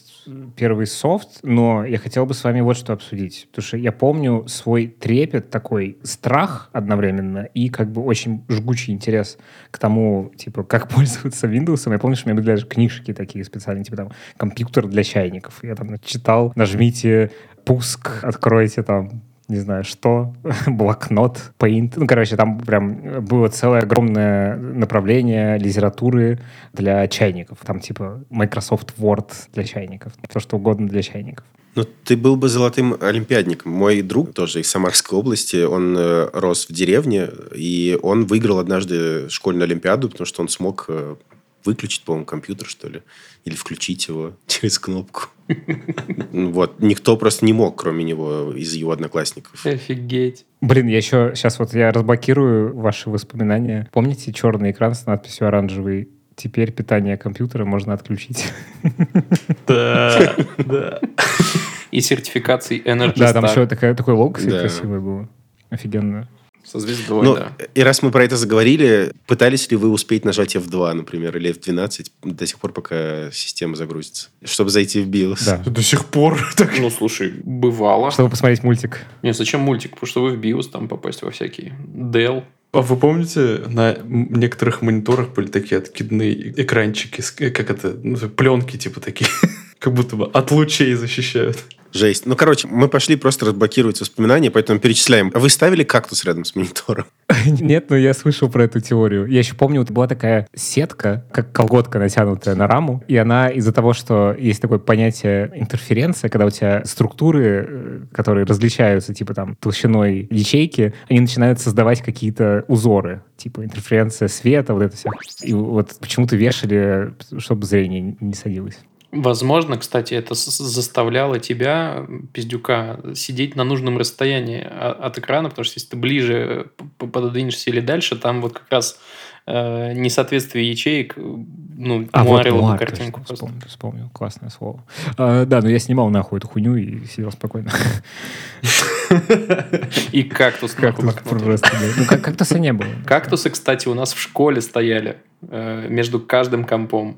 Speaker 4: первый софт, но я хотел бы с вами вот что обсудить. Потому что я помню свой трепет, такой страх одновременно и как бы очень жгучий интерес к тому, типа, как пользоваться Windows. Я помню, что у меня были даже книжки такие специальные, типа там компьютер для чайников. Я там читал, нажмите пуск, откройте там не знаю, что, блокнот, paint. Ну, короче, там прям было целое огромное направление литературы для чайников. Там типа Microsoft Word для чайников. Все что угодно для чайников.
Speaker 3: Ну, ты был бы золотым олимпиадником. Мой друг тоже из Самарской области, он э, рос в деревне, и он выиграл однажды школьную олимпиаду, потому что он смог э, выключить, по-моему, компьютер, что ли, или включить его через кнопку. Вот. Никто просто не мог, кроме него, из его одноклассников.
Speaker 1: Офигеть.
Speaker 4: Блин, я еще... Сейчас вот я разблокирую ваши воспоминания. Помните черный экран с надписью оранжевый? Теперь питание компьютера можно отключить.
Speaker 2: Да, да.
Speaker 1: И сертификации Energy
Speaker 4: Да, там еще такой лог, красивый был. Офигенно.
Speaker 1: Со звездой,
Speaker 3: Ну,
Speaker 1: да.
Speaker 3: и раз мы про это заговорили, пытались ли вы успеть нажать F2, например, или F12 до сих пор, пока система загрузится, чтобы зайти в BIOS?
Speaker 4: Да.
Speaker 2: До сих пор так
Speaker 1: Ну, слушай, бывало.
Speaker 4: Чтобы посмотреть мультик.
Speaker 1: Не, зачем мультик? Потому что вы в BIOS там попасть во всякие Dell.
Speaker 2: А вы помните, на некоторых мониторах были такие откидные экранчики, э, как это, ну, пленки типа такие, как будто бы от лучей защищают.
Speaker 3: Жесть. Ну, короче, мы пошли просто разблокировать воспоминания, поэтому перечисляем. А Вы ставили кактус рядом с монитором?
Speaker 4: Нет, но я слышал про эту теорию. Я еще помню, была такая сетка, как колготка, натянутая на раму, и она из-за того, что есть такое понятие интерференция, когда у тебя структуры, э, которые различаются, типа там толщиной ячейки, они начинают создавать какие-то узоры, типа интерференция света, вот это все. И вот почему-то вешали, чтобы зрение не садилось.
Speaker 1: Возможно, кстати, это заставляло тебя, пиздюка, сидеть на нужном расстоянии о- от экрана, потому что если ты ближе пододвинешься или дальше, там вот как раз э, несоответствие ячеек, э, ну,
Speaker 4: А, вот
Speaker 1: муарило бы
Speaker 4: муар,
Speaker 1: картинку
Speaker 4: точно, вспомнил, вспомнил, классное слово. А, да, но я снимал нахуй эту хуйню и сидел спокойно.
Speaker 1: И кактус на
Speaker 4: Как тут
Speaker 1: блокноте.
Speaker 4: просто, да. Ну, как- кактуса не было.
Speaker 1: Кактусы, кстати, у нас в школе стояли э, между каждым компом.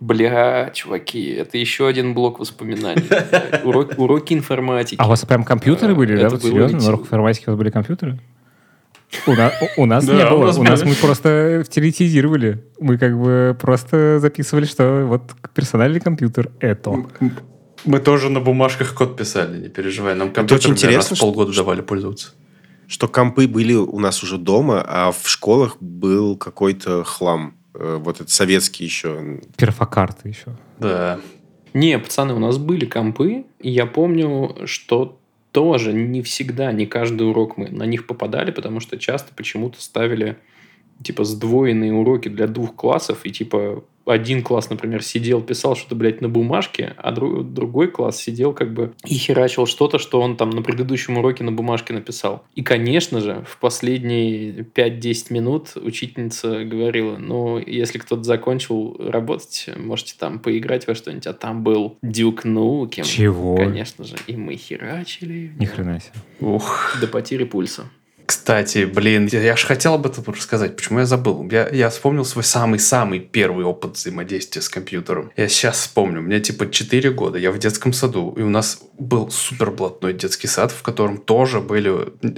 Speaker 1: Бля, чуваки, это еще один блок воспоминаний. Урок- уроки информатики.
Speaker 4: А у вас прям компьютеры были, да?
Speaker 1: Это
Speaker 4: Вот серьезно? На уроках информатики у вас были компьютеры? У нас, у нас
Speaker 2: Да,
Speaker 4: не
Speaker 2: у
Speaker 4: было.
Speaker 2: нас
Speaker 4: У нас мы просто теоретизировали. Мы как бы просто записывали, что вот персональный компьютер — это.
Speaker 2: Мы тоже на бумажках код писали, не переживай. Нам компьютер
Speaker 3: очень
Speaker 2: наверное,
Speaker 3: интересно,
Speaker 2: раз в
Speaker 3: что-
Speaker 2: полгода давали пользоваться.
Speaker 3: Что компы были у нас уже дома, а в школах был какой-то хлам. Э, Вот это советский еще.
Speaker 4: Перфокарты еще.
Speaker 2: Да.
Speaker 1: Не, пацаны, у нас были компы, и я помню, что тоже не всегда, не каждый урок мы на них попадали, потому что часто почему-то ставили типа сдвоенные уроки для двух классов, и типа один класс, например, сидел, писал что-то, блядь, на бумажке, а дру- другой класс сидел как бы и херачил что-то, что он там на предыдущем уроке на бумажке написал. И, конечно же, в последние 5-10 минут учительница говорила, ну, если кто-то закончил работать, можете там поиграть во что-нибудь, а там был Дюк Нукем.
Speaker 4: Чего?
Speaker 1: Конечно же. И мы херачили.
Speaker 4: Ни хрена себе.
Speaker 2: Ух.
Speaker 1: До потери пульса.
Speaker 2: Кстати, блин, я, же хотел об этом рассказать. Почему я забыл? Я, я вспомнил свой самый-самый первый опыт взаимодействия с компьютером. Я сейчас вспомню. Мне типа 4 года. Я в детском саду. И у нас был супер блатной детский сад, в котором тоже были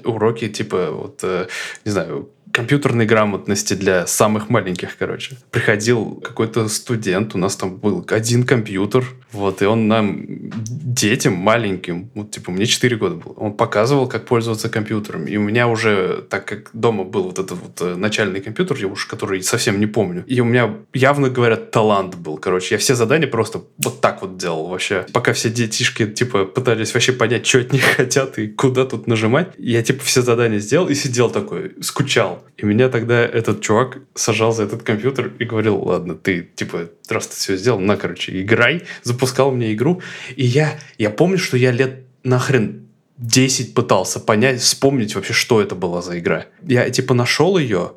Speaker 2: уроки типа вот, э, не знаю, компьютерной грамотности для самых маленьких, короче. Приходил какой-то студент, у нас там был один компьютер, вот, и он нам, детям маленьким, вот, типа, мне 4 года было, он показывал, как пользоваться компьютером. И у меня уже, так как дома был вот этот вот э, начальный компьютер, я уж который совсем не помню, и у меня, явно говорят, талант был, короче. Я все задания просто вот так вот делал вообще. Пока все детишки, типа, пытались вообще понять, что от них хотят и куда тут нажимать, я, типа, все задания сделал и сидел такой, скучал. И меня тогда этот чувак сажал за этот компьютер и говорил, ладно, ты, типа, раз ты все сделал, на, короче, играй. Запускал мне игру. И я, я помню, что я лет нахрен 10 пытался понять, вспомнить вообще, что это была за игра. Я, типа, нашел ее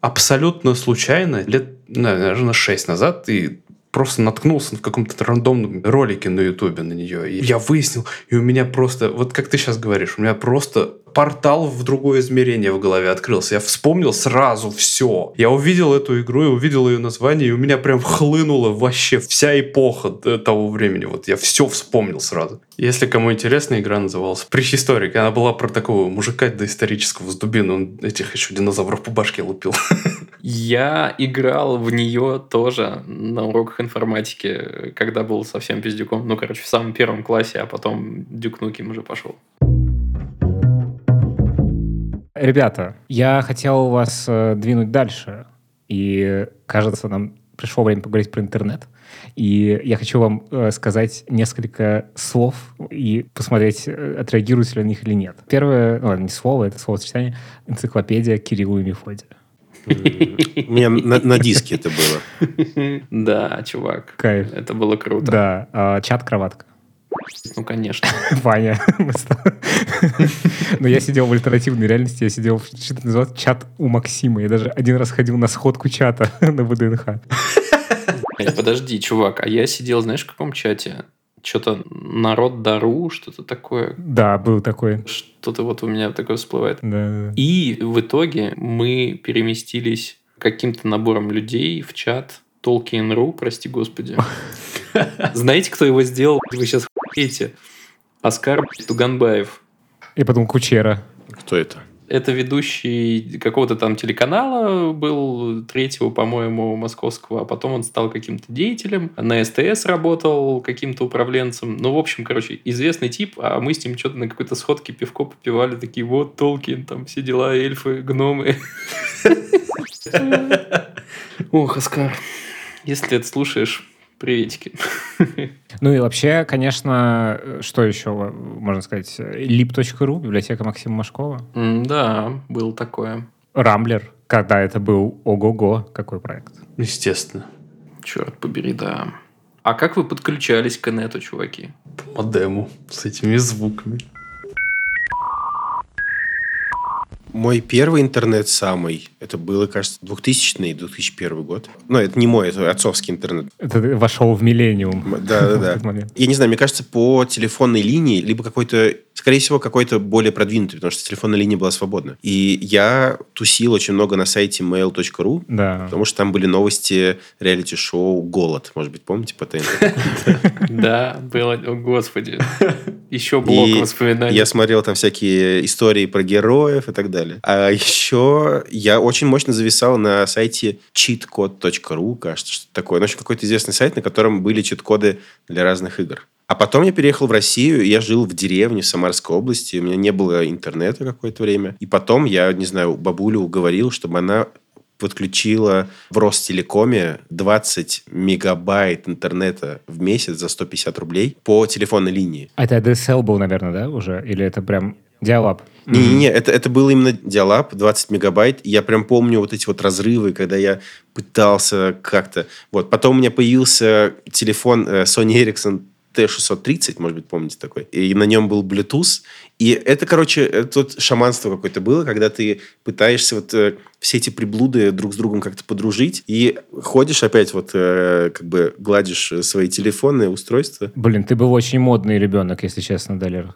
Speaker 2: абсолютно случайно, лет, наверное, 6 назад, и просто наткнулся в каком-то рандомном ролике на ютубе на нее. И я выяснил, и у меня просто, вот как ты сейчас говоришь, у меня просто портал в другое измерение в голове открылся. Я вспомнил сразу все. Я увидел эту игру и увидел ее название, и у меня прям хлынула вообще вся эпоха того времени. Вот я все вспомнил сразу. Если кому интересно, игра называлась «Прихисторик». Она была про такого мужика доисторического с дубины. Он этих еще динозавров по башке лупил.
Speaker 1: Я играл в нее тоже на уроках информатики, когда был совсем пиздюком. Ну, короче, в самом первом классе, а потом дюкнуким уже пошел.
Speaker 4: Ребята, я хотел вас э, двинуть дальше. И, кажется, нам пришло время поговорить про интернет. И я хочу вам э, сказать несколько слов и посмотреть, э, отреагируете ли на них или нет. Первое, ну, не слово, это словосочетание, энциклопедия Кирилла и Мефодия.
Speaker 3: У меня на, на диске это было.
Speaker 1: Да, чувак.
Speaker 4: Кайф.
Speaker 1: Это было круто.
Speaker 4: Да, а, чат-кроватка.
Speaker 1: Ну, конечно.
Speaker 4: Ваня. Но я сидел в альтернативной реальности, я сидел в что-то называется чат у Максима. Я даже один раз ходил на сходку чата на ВДНХ.
Speaker 1: Подожди, чувак, а я сидел, знаешь, в каком чате? Что-то народ дару, что-то такое.
Speaker 4: Да, был такой.
Speaker 1: Что-то вот у меня такое всплывает.
Speaker 4: Да.
Speaker 1: И в итоге мы переместились каким-то набором людей в чат Tolkien.ru, прости господи. Знаете, кто его сделал? Вы сейчас эти. Оскар Туганбаев.
Speaker 4: И потом Кучера.
Speaker 3: Кто это?
Speaker 1: Это ведущий какого-то там телеканала был, третьего, по-моему, московского, а потом он стал каким-то деятелем, на СТС работал каким-то управленцем. Ну, в общем, короче, известный тип, а мы с ним что-то на какой-то сходке пивко попивали, такие, вот, Толкин, там все дела, эльфы, гномы. Ох, Оскар, если ты это слушаешь, приветики.
Speaker 4: Ну и вообще, конечно, что еще можно сказать? lib.ru, библиотека Максима Машкова.
Speaker 1: Да, было такое.
Speaker 4: Рамблер, когда это был ого-го, какой проект.
Speaker 2: Естественно.
Speaker 1: Черт побери, да. А как вы подключались к инету, чуваки?
Speaker 2: По модему с этими звуками.
Speaker 3: Мой первый интернет самый, это было, кажется, 2000-2001 год. Но это не мой, это отцовский интернет.
Speaker 4: Это вошел в миллениум.
Speaker 3: Да-да-да.
Speaker 4: этот момент.
Speaker 3: Я не знаю, мне кажется, по телефонной линии, либо какой-то, скорее всего, какой-то более продвинутый, потому что телефонная линия была свободна. И я тусил очень много на сайте mail.ru,
Speaker 4: Да.
Speaker 3: потому что там были новости реалити-шоу «Голод». Может быть, помните по ТНТ?
Speaker 1: Да, было, о, господи. Еще блок
Speaker 3: И
Speaker 1: воспоминаний.
Speaker 3: Я смотрел там всякие истории про героев и так далее. А еще я очень мощно зависал на сайте cheatcode.ru, кажется, что такое. Ну, в общем, какой-то известный сайт, на котором были чит-коды для разных игр. А потом я переехал в Россию, я жил в деревне в Самарской области. У меня не было интернета какое-то время. И потом я, не знаю, бабулю уговорил, чтобы она подключила в Ростелекоме 20 мегабайт интернета в месяц за 150 рублей по телефонной линии.
Speaker 4: А это DSL был, наверное, да, уже? Или это прям диалаб?
Speaker 3: Не-не-не, это, это был именно диалаб, 20 мегабайт. Я прям помню вот эти вот разрывы, когда я пытался как-то... Вот. Потом у меня появился телефон э, Sony Ericsson T630, может быть, помните такой. И на нем был Bluetooth. И это, короче, это вот шаманство какое-то было, когда ты пытаешься вот э, все эти приблуды друг с другом как-то подружить. И ходишь опять вот э, как бы гладишь свои телефонные устройства.
Speaker 4: Блин, ты был очень модный ребенок, если честно, Далер.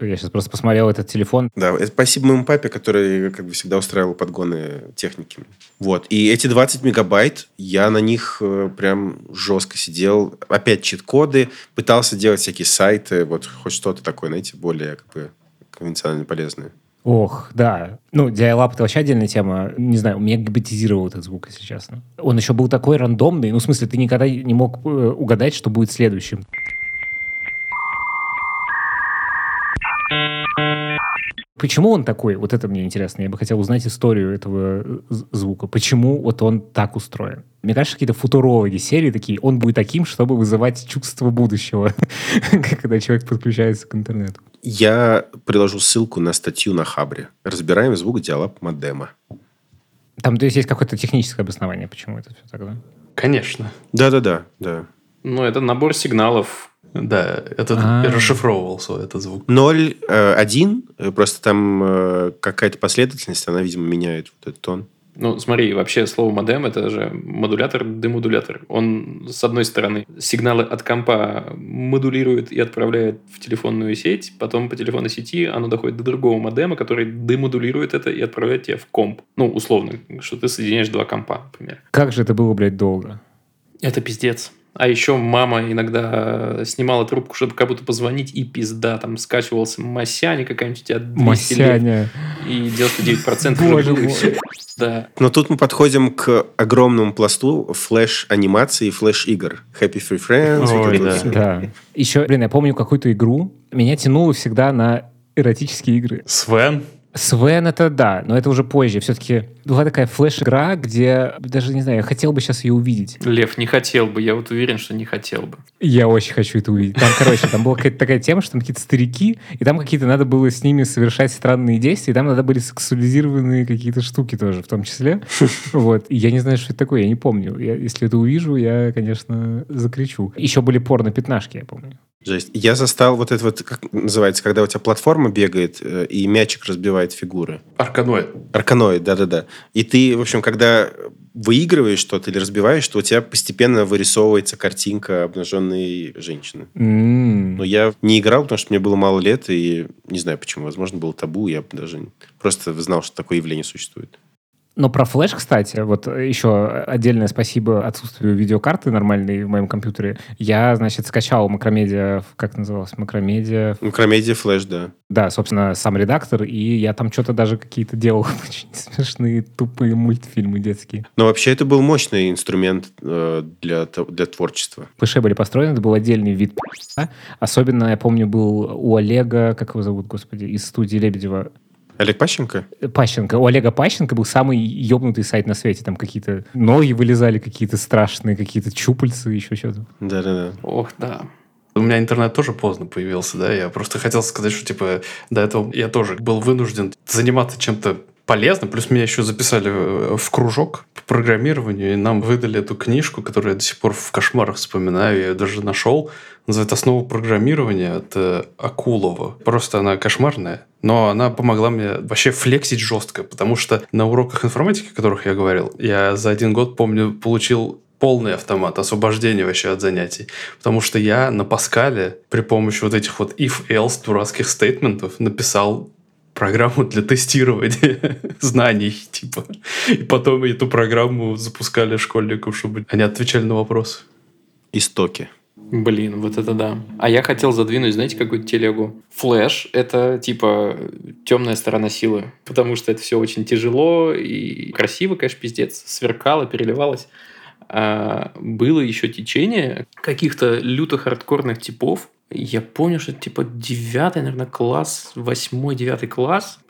Speaker 4: Я сейчас просто посмотрел этот телефон.
Speaker 3: Да, это спасибо моему папе, который как бы всегда устраивал подгоны техники. Вот. И эти 20 мегабайт, я на них э, прям жестко сидел. Опять чит-коды, пытался делать всякие сайты, вот хоть что-то такое, знаете, более как бы конвенционально полезное.
Speaker 4: Ох, да. Ну, диалаб это вообще отдельная тема. Не знаю, меня гипнотизировал этот звук, если честно. Он еще был такой рандомный. Ну, в смысле, ты никогда не мог э, угадать, что будет следующим. Почему он такой? Вот это мне интересно. Я бы хотел узнать историю этого э, звука. Почему вот он так устроен? Мне кажется, какие-то футурологи серии такие, он будет таким, чтобы вызывать чувство будущего, когда человек подключается к интернету.
Speaker 3: Я приложу ссылку на статью на Хабре. Разбираем звук диалаб модема.
Speaker 4: Там, то есть, есть какое-то техническое обоснование, почему это все так, да?
Speaker 2: Конечно.
Speaker 3: Да-да-да, да.
Speaker 1: Ну, это набор сигналов.
Speaker 2: Да, этот
Speaker 4: А.
Speaker 2: расшифровывался, этот звук.
Speaker 3: 0, э, 1, э, просто там э, какая-то последовательность, она, видимо, меняет вот этот тон.
Speaker 1: Ну, смотри, вообще слово модем это же модулятор, демодулятор. Он, с одной стороны, сигналы от компа модулирует и отправляет в телефонную сеть, потом по телефонной сети оно доходит до другого модема, который демодулирует это и отправляет тебе в комп. Ну, условно, что ты соединяешь два компа, например.
Speaker 4: Как же это было, блядь, долго?
Speaker 1: Это пиздец. А еще мама иногда снимала трубку, чтобы как будто позвонить, и пизда, там скачивался Масяня какая-нибудь у тебя 200 лет,
Speaker 4: Масяня.
Speaker 1: и 99% уже
Speaker 4: Боже
Speaker 1: было,
Speaker 4: мой.
Speaker 1: Да.
Speaker 3: Но тут мы подходим к огромному пласту флеш-анимации и флеш-игр. Happy Free Friends.
Speaker 2: Ой,
Speaker 3: вот
Speaker 2: да.
Speaker 4: Да. Еще, блин, я помню какую-то игру. Меня тянуло всегда на эротические игры.
Speaker 2: Свен?
Speaker 4: Свен это да, но это уже позже. Все-таки была такая флеш-игра, где даже не знаю, я хотел бы сейчас ее увидеть.
Speaker 1: Лев, не хотел бы, я вот уверен, что не хотел бы.
Speaker 4: Я очень хочу это увидеть. Там, короче, там была какая-то такая тема, что там какие-то старики, и там какие-то надо было с ними совершать странные действия, и там надо были сексуализированные какие-то штуки тоже, в том числе. Вот. И я не знаю, что это такое, я не помню. Я, если это увижу, я, конечно, закричу. Еще были порно-пятнашки, я помню.
Speaker 3: Жесть. Я застал вот это вот, как называется, когда у тебя платформа бегает, э, и мячик разбивает фигуры.
Speaker 2: Арканоид.
Speaker 3: Арканоид, да-да-да. И ты, в общем, когда выигрываешь что-то или разбиваешь, то у тебя постепенно вырисовывается картинка обнаженной женщины.
Speaker 4: М.
Speaker 3: Но я не играл, потому что мне было мало лет, и не знаю почему. Возможно, было табу, я даже просто знал, что такое явление существует.
Speaker 4: Но про Flash, кстати, вот еще отдельное спасибо отсутствию видеокарты нормальной в моем компьютере. Я, значит, скачал Macromedia, как называлось,
Speaker 3: Macromedia, Macromedia Flash, да.
Speaker 4: да, собственно, сам редактор, и я там что-то даже какие-то делал очень смешные, тупые мультфильмы детские.
Speaker 3: Но вообще это был мощный инструмент э, для, для творчества.
Speaker 4: ПШ были построены, это был отдельный вид. Особенно, я помню, был у Олега, как его зовут, господи, из студии Лебедева,
Speaker 3: Олег Пащенко?
Speaker 4: Пащенко. У Олега Пащенко был самый ебнутый сайт на свете. Там какие-то ноги вылезали, какие-то страшные, какие-то чупальцы, еще что-то.
Speaker 3: Да-да-да.
Speaker 1: Ох, да.
Speaker 2: У меня интернет тоже поздно появился, да, я просто хотел сказать, что, типа, до этого я тоже был вынужден заниматься чем-то полезным, плюс меня еще записали э, в кружок по программированию, и нам выдали эту книжку, которую я до сих пор в кошмарах вспоминаю, я ее даже нашел, называется «Основа программирования» от э, Акулова. Просто она кошмарная, но она помогла мне вообще флексить жестко, потому что на уроках информатики, о которых я говорил, я за один год, помню, получил полный автомат, освобождение вообще от занятий. Потому что я на Паскале при помощи вот этих вот if-else дурацких стейтментов написал программу для тестирования знаний, типа. И потом эту программу запускали школьникам, чтобы они отвечали на вопросы.
Speaker 3: Истоки.
Speaker 1: Блин, вот это да. А я хотел задвинуть, знаете, какую-то телегу. Флэш — это типа темная сторона силы, потому что это все очень тяжело и красиво, конечно, пиздец. Сверкало, переливалось. А было еще течение каких-то люто хардкорных типов. Я помню, что это типа девятый, наверное, класс, восьмой, девятый класс.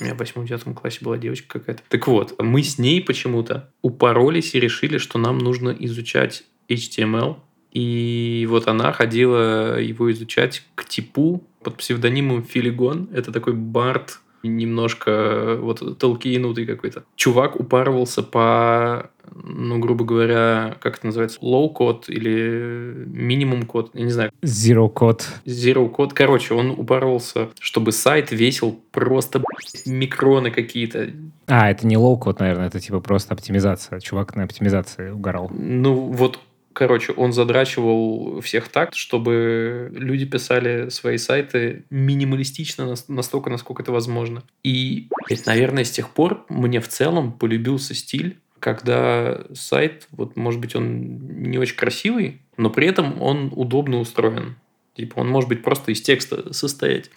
Speaker 1: У меня в восьмом-девятом классе была девочка какая-то. Так вот, мы с ней почему-то упоролись и решили, что нам нужно изучать HTML. И вот она ходила его изучать к типу под псевдонимом Филигон. Это такой бард, немножко вот толкинутый какой-то. Чувак упарывался по, ну, грубо говоря, как это называется, low-код или минимум-код, я не знаю,
Speaker 4: Zero Code.
Speaker 1: Zero код. Короче, он упоролся, чтобы сайт весил просто микроны какие-то.
Speaker 4: А, это не low-code, наверное, это типа просто оптимизация. Чувак на оптимизации угорал.
Speaker 1: Ну, вот, короче, он задрачивал всех так, чтобы люди писали свои сайты минималистично нас- настолько, насколько это возможно. И, наверное, с тех пор мне в целом полюбился стиль, когда сайт, вот, может быть, он не очень красивый, но при этом он удобно устроен. Типа, он может быть просто из текста состоять.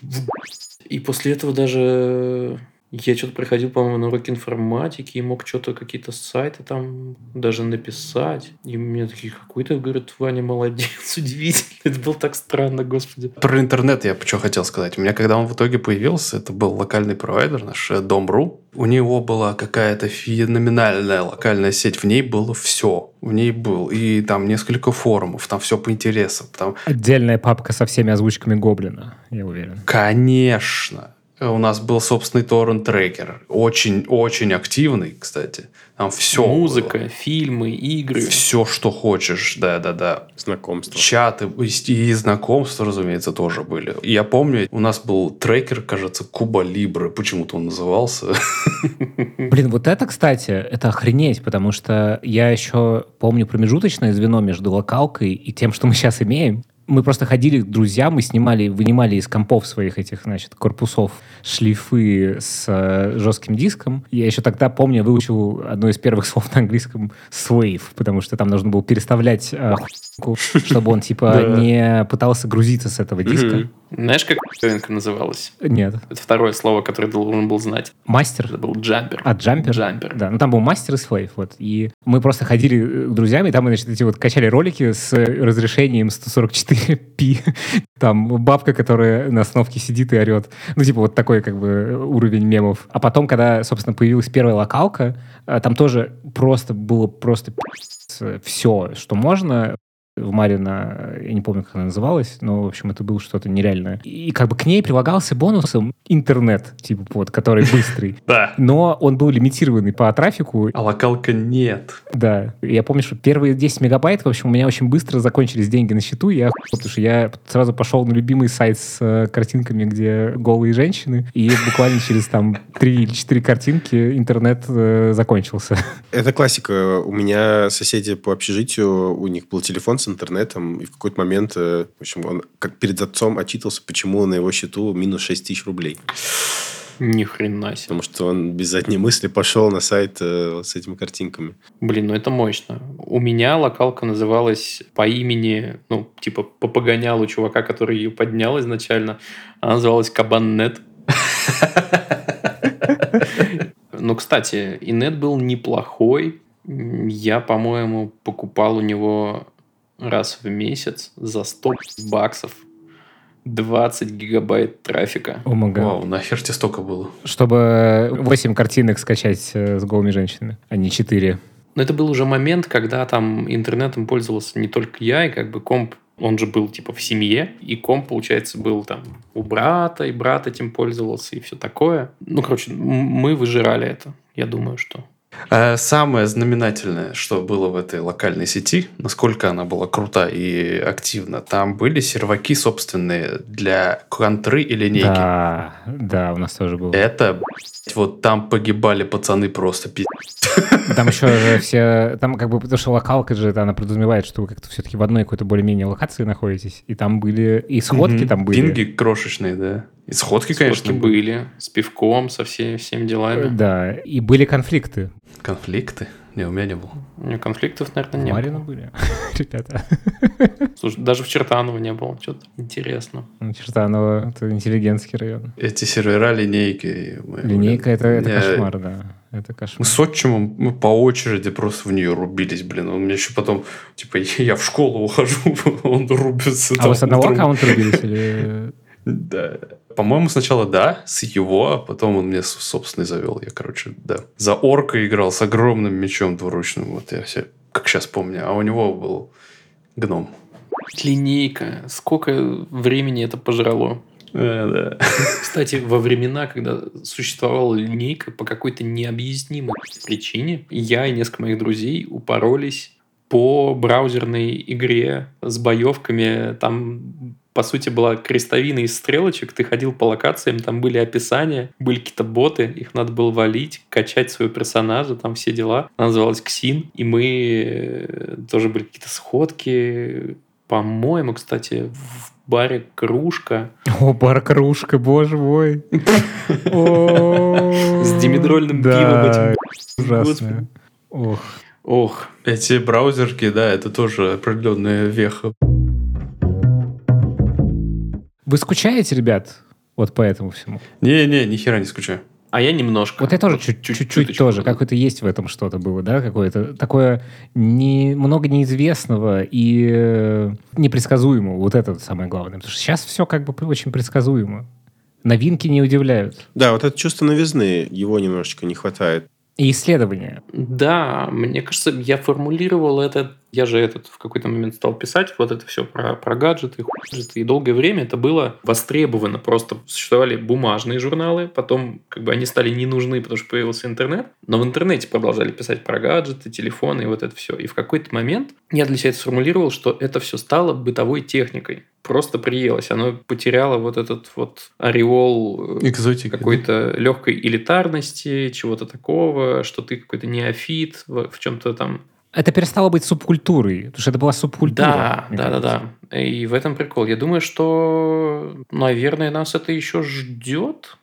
Speaker 1: И после этого даже я что-то приходил, по-моему, на уроки информатики и мог что-то, какие-то сайты там даже написать. И мне такие, какой ты, говорят, Ваня молодец, удивительно. Это было так странно, господи.
Speaker 2: Про интернет я что хотел сказать. У меня, когда он в итоге появился, это был локальный провайдер наш, э, Дом.ру. У него была какая-то феноменальная локальная сеть. В ней было все. В ней был и там несколько форумов, там все по интересам. Там,
Speaker 4: Отдельная папка со всеми озвучками Гоблина, я уверен.
Speaker 2: конечно, у нас был собственный торрент-трекер. Очень-очень активный, кстати. Там все
Speaker 1: Музыка, фильмы, игры.
Speaker 2: Все, что хочешь, да-да-да.
Speaker 3: Знакомство.
Speaker 2: Чаты и, и знакомства, разумеется, тоже были. Я помню, у нас был трекер, кажется, Куба Либры, почему-то он назывался.
Speaker 4: Блин, вот это, кстати, это охренеть, потому что я еще помню промежуточное звено между локалкой и тем, что мы сейчас имеем мы просто ходили к друзьям мы снимали, вынимали из компов своих этих, значит, корпусов шлифы с э, жестким диском. Я еще тогда, помню, выучил одно из первых слов на английском slave, потому что там нужно было переставлять э, чтобы он, типа, не пытался грузиться с этого диска.
Speaker 1: Знаешь, как новинка называлась?
Speaker 4: Нет.
Speaker 1: Это второе слово, которое должен был знать.
Speaker 4: Мастер?
Speaker 1: Это был джампер.
Speaker 4: А, джампер?
Speaker 1: Джампер.
Speaker 4: Да, ну там был мастер и слейв, вот. И мы просто ходили к друзьям, и там мы, значит, эти вот качали ролики с разрешением 144p. Там бабка, которая на остановке сидит и орет. Ну, типа, вот такой, как бы, уровень мемов. А потом, когда, собственно, появилась первая локалка, э, там тоже просто было просто все, что можно в Марина, я не помню, как она называлась, но, в общем, это было что-то нереальное. И как бы к ней прилагался бонусом интернет, типа, вот, который быстрый.
Speaker 2: Да.
Speaker 4: Но он был лимитированный по трафику.
Speaker 2: А локалка нет.
Speaker 4: Да. Я помню, что первые 10 мегабайт, в общем, у меня очень быстро закончились деньги на счету, я потому что я сразу пошел на любимый сайт с э, картинками, где голые женщины, и буквально через там 3 или 4 картинки интернет э, закончился.
Speaker 3: Это классика. У меня соседи по общежитию, у них был телефон с интернетом, и в какой-то момент, э, в общем, он как перед отцом отчитывался, почему на его счету минус 6 тысяч рублей.
Speaker 1: Ни хрена себе.
Speaker 3: Потому что он без задней мысли пошел на сайт э, с этими картинками.
Speaker 1: Блин, ну это мощно. У меня локалка называлась по имени, ну, типа, по погонялу чувака, который ее поднял изначально. Она называлась Кабаннет. Ну, кстати, и нет был неплохой. Я, по-моему, покупал у него раз в месяц за 100 баксов 20 гигабайт трафика.
Speaker 4: О, oh
Speaker 2: Вау, нахер тебе столько было?
Speaker 4: Чтобы 8 картинок скачать э, с голыми женщинами, а не 4.
Speaker 1: Но это был уже момент, когда там интернетом пользовался не только я, и как бы комп, он же был типа в семье, и комп, получается, был там у брата, и брат этим пользовался, и все такое. Ну, короче, мы выжирали это, я думаю, что.
Speaker 2: А самое знаменательное, что было в этой локальной сети, насколько она была крута и активна, там были серваки собственные для контры и линейки.
Speaker 4: Да, да, у нас тоже было.
Speaker 2: Это, вот там погибали пацаны просто пи***.
Speaker 4: Там еще все, там как бы, потому что локалка же, она подразумевает, что вы как-то все-таки в одной какой-то более-менее локации находитесь, и там были, и сходки там были.
Speaker 2: Пинги крошечные, да. И сходки, конечно,
Speaker 1: сходки были. С пивком, со всеми, всеми делами.
Speaker 4: Да, и были конфликты.
Speaker 2: Конфликты? Не, у меня не было.
Speaker 1: У меня конфликтов, наверное, не
Speaker 4: Марина
Speaker 1: было.
Speaker 4: были, ребята.
Speaker 1: Слушай, даже в Чертаново не было. Что-то интересно.
Speaker 4: Ну, Чертаново — это интеллигентский район.
Speaker 2: Эти сервера линейки. мы,
Speaker 4: Линейка — это, это
Speaker 2: Я-
Speaker 4: кошмар, да. Это
Speaker 2: Мы
Speaker 4: кошмар.
Speaker 2: с отчимом мы по очереди просто в нее рубились, блин. Он мне еще потом, типа, я в школу ухожу, он рубится.
Speaker 4: А
Speaker 2: там
Speaker 4: вы с одного аккаунта рубились или...
Speaker 2: Да. По-моему, сначала да, с его, а потом он мне собственный завел. Я, короче, да. За орка играл с огромным мечом двуручным. Вот я все, как сейчас помню. А у него был гном.
Speaker 1: Линейка. Сколько времени это пожрало?
Speaker 2: Э, да.
Speaker 1: Кстати, во времена, когда существовала линейка, по какой-то необъяснимой причине, я и несколько моих друзей упоролись по браузерной игре с боевками. Там, по сути, была крестовина из стрелочек. Ты ходил по локациям, там были описания, были какие-то боты, их надо было валить, качать своего персонажа, там все дела. Она называлась Ксин, и мы э, тоже были какие-то сходки. По-моему, кстати, в баре «Кружка»
Speaker 4: О, бар-кружка, боже мой.
Speaker 1: С димедрольным пивом этим.
Speaker 4: Ужасно. Ох.
Speaker 1: Ох,
Speaker 2: Эти браузерки, да, это тоже определенная веха.
Speaker 4: Вы скучаете, ребят, вот по этому всему?
Speaker 2: Не-не, ни хера не скучаю.
Speaker 1: а я немножко.
Speaker 4: Вот я тоже чуть- чуть-чуть тоже, какое-то есть в этом что-то было, да, какое-то такое не, много неизвестного и э, непредсказуемого. Вот это самое главное. Потому что сейчас все как бы очень предсказуемо. Новинки не удивляют.
Speaker 3: Да, вот это чувство новизны, его немножечко не хватает.
Speaker 4: И исследования.
Speaker 1: Да, мне кажется, я формулировал это я же этот в какой-то момент стал писать вот это все про, про гаджеты, гаджеты. И долгое время это было востребовано. Просто существовали бумажные журналы, потом как бы они стали не нужны, потому что появился интернет. Но в интернете продолжали писать про гаджеты, телефоны и вот это все. И в какой-то момент я для себя это сформулировал, что это все стало бытовой техникой. Просто приелось. Оно потеряло вот этот вот ореол
Speaker 2: э, Экзотики,
Speaker 1: какой-то да? легкой элитарности, чего-то такого, что ты какой-то неофит в, в чем-то там
Speaker 4: это перестало быть субкультурой, потому что это была субкультура.
Speaker 1: Да, да, да, да. И в этом прикол. Я думаю, что, наверное, нас это еще ждет.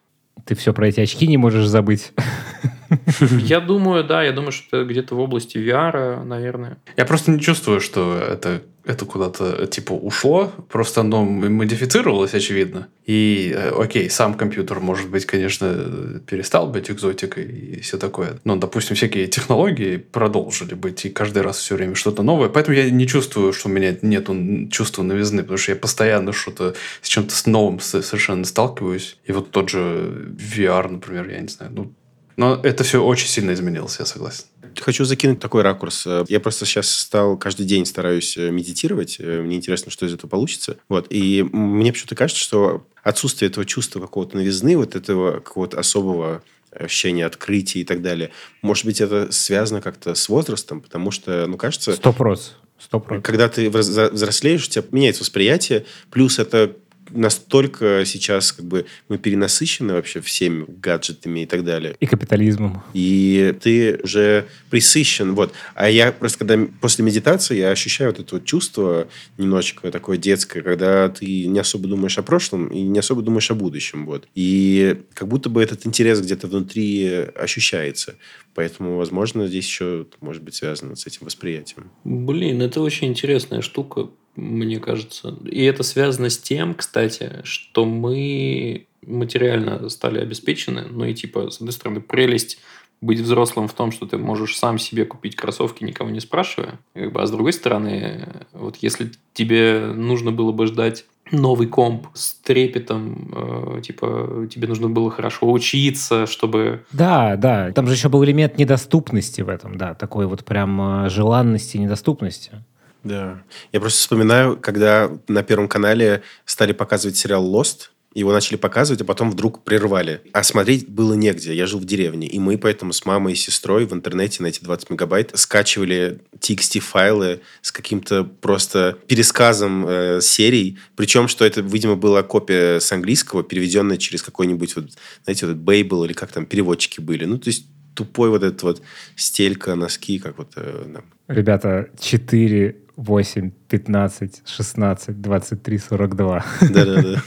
Speaker 4: Ты все про эти очки не можешь забыть.
Speaker 1: Я думаю, да, я думаю, что это где-то в области VR, наверное.
Speaker 2: Я просто не чувствую, что это это куда-то типа ушло, просто оно модифицировалось, очевидно. И, э, окей, сам компьютер, может быть, конечно, перестал быть экзотикой и все такое. Но, допустим, всякие технологии продолжили быть, и каждый раз все время что-то новое. Поэтому я не чувствую, что у меня нет чувства новизны, потому что я постоянно что-то с чем-то с новым совершенно сталкиваюсь. И вот тот же VR, например, я не знаю, ну, но это все очень сильно изменилось, я согласен.
Speaker 3: Хочу закинуть такой ракурс. Я просто сейчас стал каждый день стараюсь э, медитировать. Э, мне интересно, что из этого получится. Вот. И мне почему-то кажется, что отсутствие этого чувства какого-то новизны, вот этого какого-то особого ощущения открытия и так далее. Может быть, это связано как-то с возрастом, потому что, ну, кажется...
Speaker 4: Сто прос. Сто прос.
Speaker 3: Когда ты взрослеешь, у тебя меняется восприятие, плюс это настолько сейчас как бы мы перенасыщены вообще всеми гаджетами и так далее.
Speaker 4: И капитализмом.
Speaker 3: И ты уже присыщен. Вот. А я просто, когда после медитации, я ощущаю вот это вот чувство немножечко такое детское, когда ты не особо думаешь о прошлом и не особо думаешь о будущем. Вот. И как будто бы этот интерес где-то внутри ощущается. Поэтому, возможно, здесь еще может быть связано с этим восприятием.
Speaker 1: Блин, это очень интересная штука мне кажется. И это связано с тем, кстати, что мы материально стали обеспечены. Ну и типа, с одной стороны, прелесть быть взрослым в том, что ты можешь сам себе купить кроссовки, никого не спрашивая. А с другой стороны, вот если тебе нужно было бы ждать новый комп с трепетом, э, типа тебе нужно было хорошо учиться, чтобы...
Speaker 4: Да, да, там же еще был элемент недоступности в этом, да, такой вот прям э, желанности недоступности.
Speaker 3: Да. Я просто вспоминаю, когда на Первом канале стали показывать сериал «Лост», его начали показывать, а потом вдруг прервали. А смотреть было негде. Я жил в деревне. И мы поэтому с мамой и сестрой в интернете на эти 20 мегабайт скачивали TXT-файлы с каким-то просто пересказом э, серий. Причем, что это, видимо, была копия с английского, переведенная через какой-нибудь, вот, знаете, вот Babel или как там переводчики были. Ну, то есть тупой вот этот вот стелька, носки, как вот... Э,
Speaker 4: Ребята, 4 8, 15, 16, 23, 42.
Speaker 3: Да-да-да.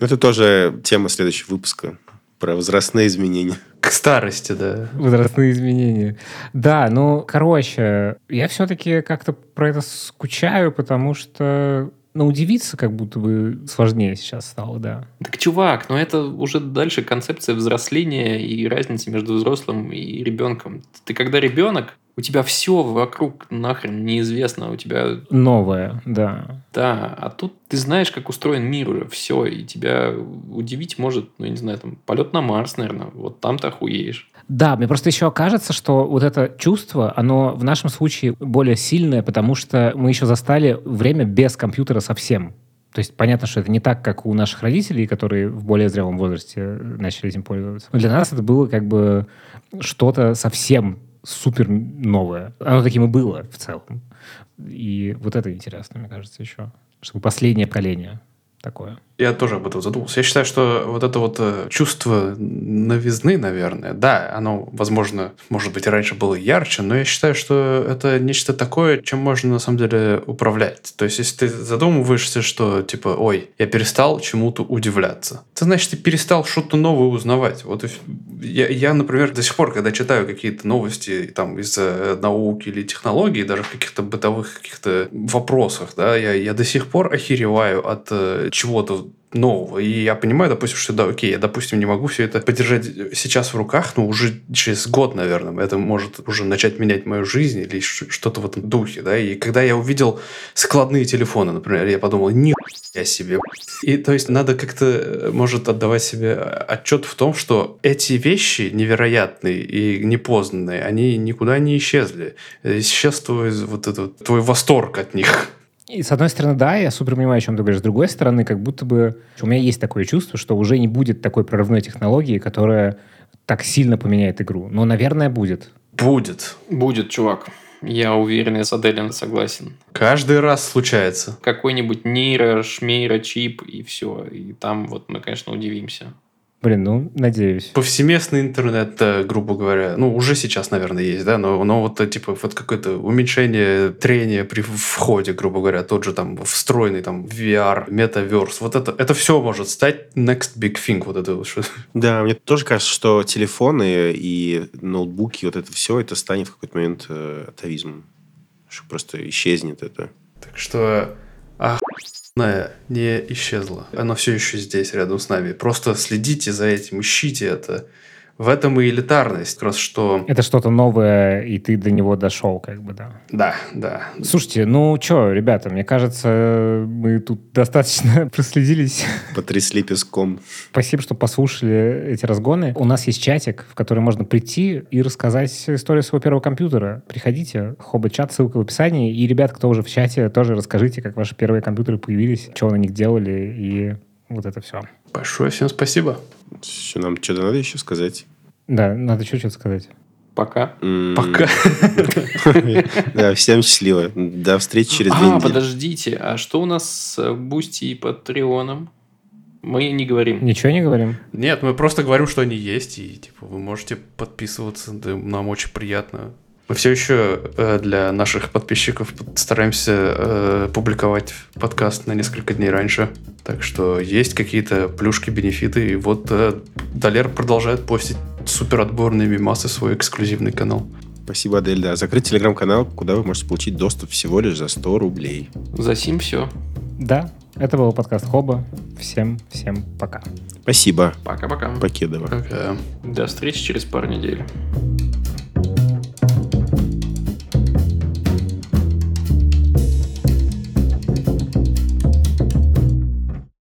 Speaker 3: Это тоже тема следующего выпуска про возрастные изменения.
Speaker 2: К старости, да.
Speaker 4: Возрастные изменения. Да, ну, короче, я все-таки как-то про это скучаю, потому что но удивиться как будто бы сложнее сейчас стало, да.
Speaker 1: Так, чувак, но это уже дальше концепция взросления и разницы между взрослым и ребенком. Ты когда ребенок, у тебя все вокруг нахрен неизвестно, у тебя...
Speaker 4: Новое, да.
Speaker 1: Да, а тут ты знаешь, как устроен мир уже, все, и тебя удивить может, ну, я не знаю, там, полет на Марс, наверное, вот там ты охуеешь.
Speaker 4: Да, мне просто еще кажется, что вот это чувство, оно в нашем случае более сильное, потому что мы еще застали время без компьютера совсем. То есть понятно, что это не так, как у наших родителей, которые в более зрелом возрасте начали этим пользоваться. Но для нас это было как бы что-то совсем супер новое. Оно таким и было в целом. И вот это интересно, мне кажется, еще. Чтобы последнее поколение такое.
Speaker 2: Я тоже об этом задумался. Я считаю, что вот это вот э, чувство новизны, наверное, да, оно, возможно, может быть, раньше было ярче, но я считаю, что это нечто такое, чем можно на самом деле управлять. То есть, если ты задумываешься, что типа, ой, я перестал чему-то удивляться, это значит, ты перестал что-то новое узнавать. Вот я, я, например, до сих пор, когда читаю какие-то новости там из науки или технологий, даже в каких-то бытовых каких-то вопросах, да, я, я до сих пор охереваю от э, чего-то нового. И я понимаю, допустим, что да, окей, я, допустим, не могу все это поддержать сейчас в руках, но уже через год, наверное, это может уже начать менять мою жизнь или что-то в этом духе, да. И когда я увидел складные телефоны, например, я подумал, ни я себе. И то есть надо как-то, э, может, отдавать себе отчет в том, что эти вещи невероятные и непознанные, они никуда не исчезли. Исчез твой, вот этот, твой восторг от них.
Speaker 4: И с одной стороны, да, я супер понимаю, о чем ты говоришь. С другой стороны, как будто бы у меня есть такое чувство, что уже не будет такой прорывной технологии, которая так сильно поменяет игру. Но, наверное, будет.
Speaker 2: Будет.
Speaker 1: Будет, чувак. Я уверен, я с Аделем согласен.
Speaker 2: Каждый раз случается.
Speaker 1: Какой-нибудь нейро, шмейро, чип, и все. И там вот мы, конечно, удивимся.
Speaker 4: Блин, ну, надеюсь.
Speaker 2: Повсеместный интернет, грубо говоря, ну, уже сейчас, наверное, есть, да, но, но вот, типа, вот какое-то уменьшение трения при входе, грубо говоря, тот же там встроенный там VR, метаверс, вот это, это все может стать next big thing, вот это вот.
Speaker 3: Да, мне тоже кажется, что телефоны и ноутбуки, вот это все, это станет в какой-то момент э, атовизмом. Что просто исчезнет это.
Speaker 2: Так что, ах, не исчезла. Оно все еще здесь, рядом с нами. Просто следите за этим, ищите это. В этом и элитарность, как раз что...
Speaker 4: Это что-то новое, и ты до него дошел, как бы, да.
Speaker 2: Да, да.
Speaker 4: Слушайте, ну что, ребята, мне кажется, мы тут достаточно проследились.
Speaker 3: Потрясли песком.
Speaker 4: Спасибо, что послушали эти разгоны. У нас есть чатик, в который можно прийти и рассказать историю своего первого компьютера. Приходите, хоба-чат, ссылка в описании. И, ребят, кто уже в чате, тоже расскажите, как ваши первые компьютеры появились, что на них делали, и вот это все.
Speaker 2: Большое всем спасибо.
Speaker 3: Еще нам что-то надо еще сказать?
Speaker 4: Да, надо еще что-то сказать.
Speaker 1: Пока.
Speaker 2: Пока.
Speaker 3: Да, всем счастливо. До встречи через две
Speaker 1: А,
Speaker 3: недели.
Speaker 1: подождите, а что у нас с Бусти и Патреоном? Мы не говорим.
Speaker 4: Ничего не говорим?
Speaker 2: Нет, мы просто говорим, что они есть, и типа вы можете подписываться, да, нам очень приятно. Мы все еще э, для наших подписчиков стараемся э, публиковать подкаст на несколько дней раньше. Так что есть какие-то плюшки, бенефиты. И вот э, Далер продолжает постить супер отборные мимасы свой эксклюзивный канал.
Speaker 3: Спасибо, Адель. Да, закрыть телеграм-канал, куда вы можете получить доступ всего лишь за 100 рублей.
Speaker 1: За сим все.
Speaker 4: Да, это был подкаст Хоба. Всем, всем пока.
Speaker 3: Спасибо.
Speaker 1: Пока-пока.
Speaker 3: Покедова.
Speaker 2: Пока.
Speaker 1: До встречи через пару недель.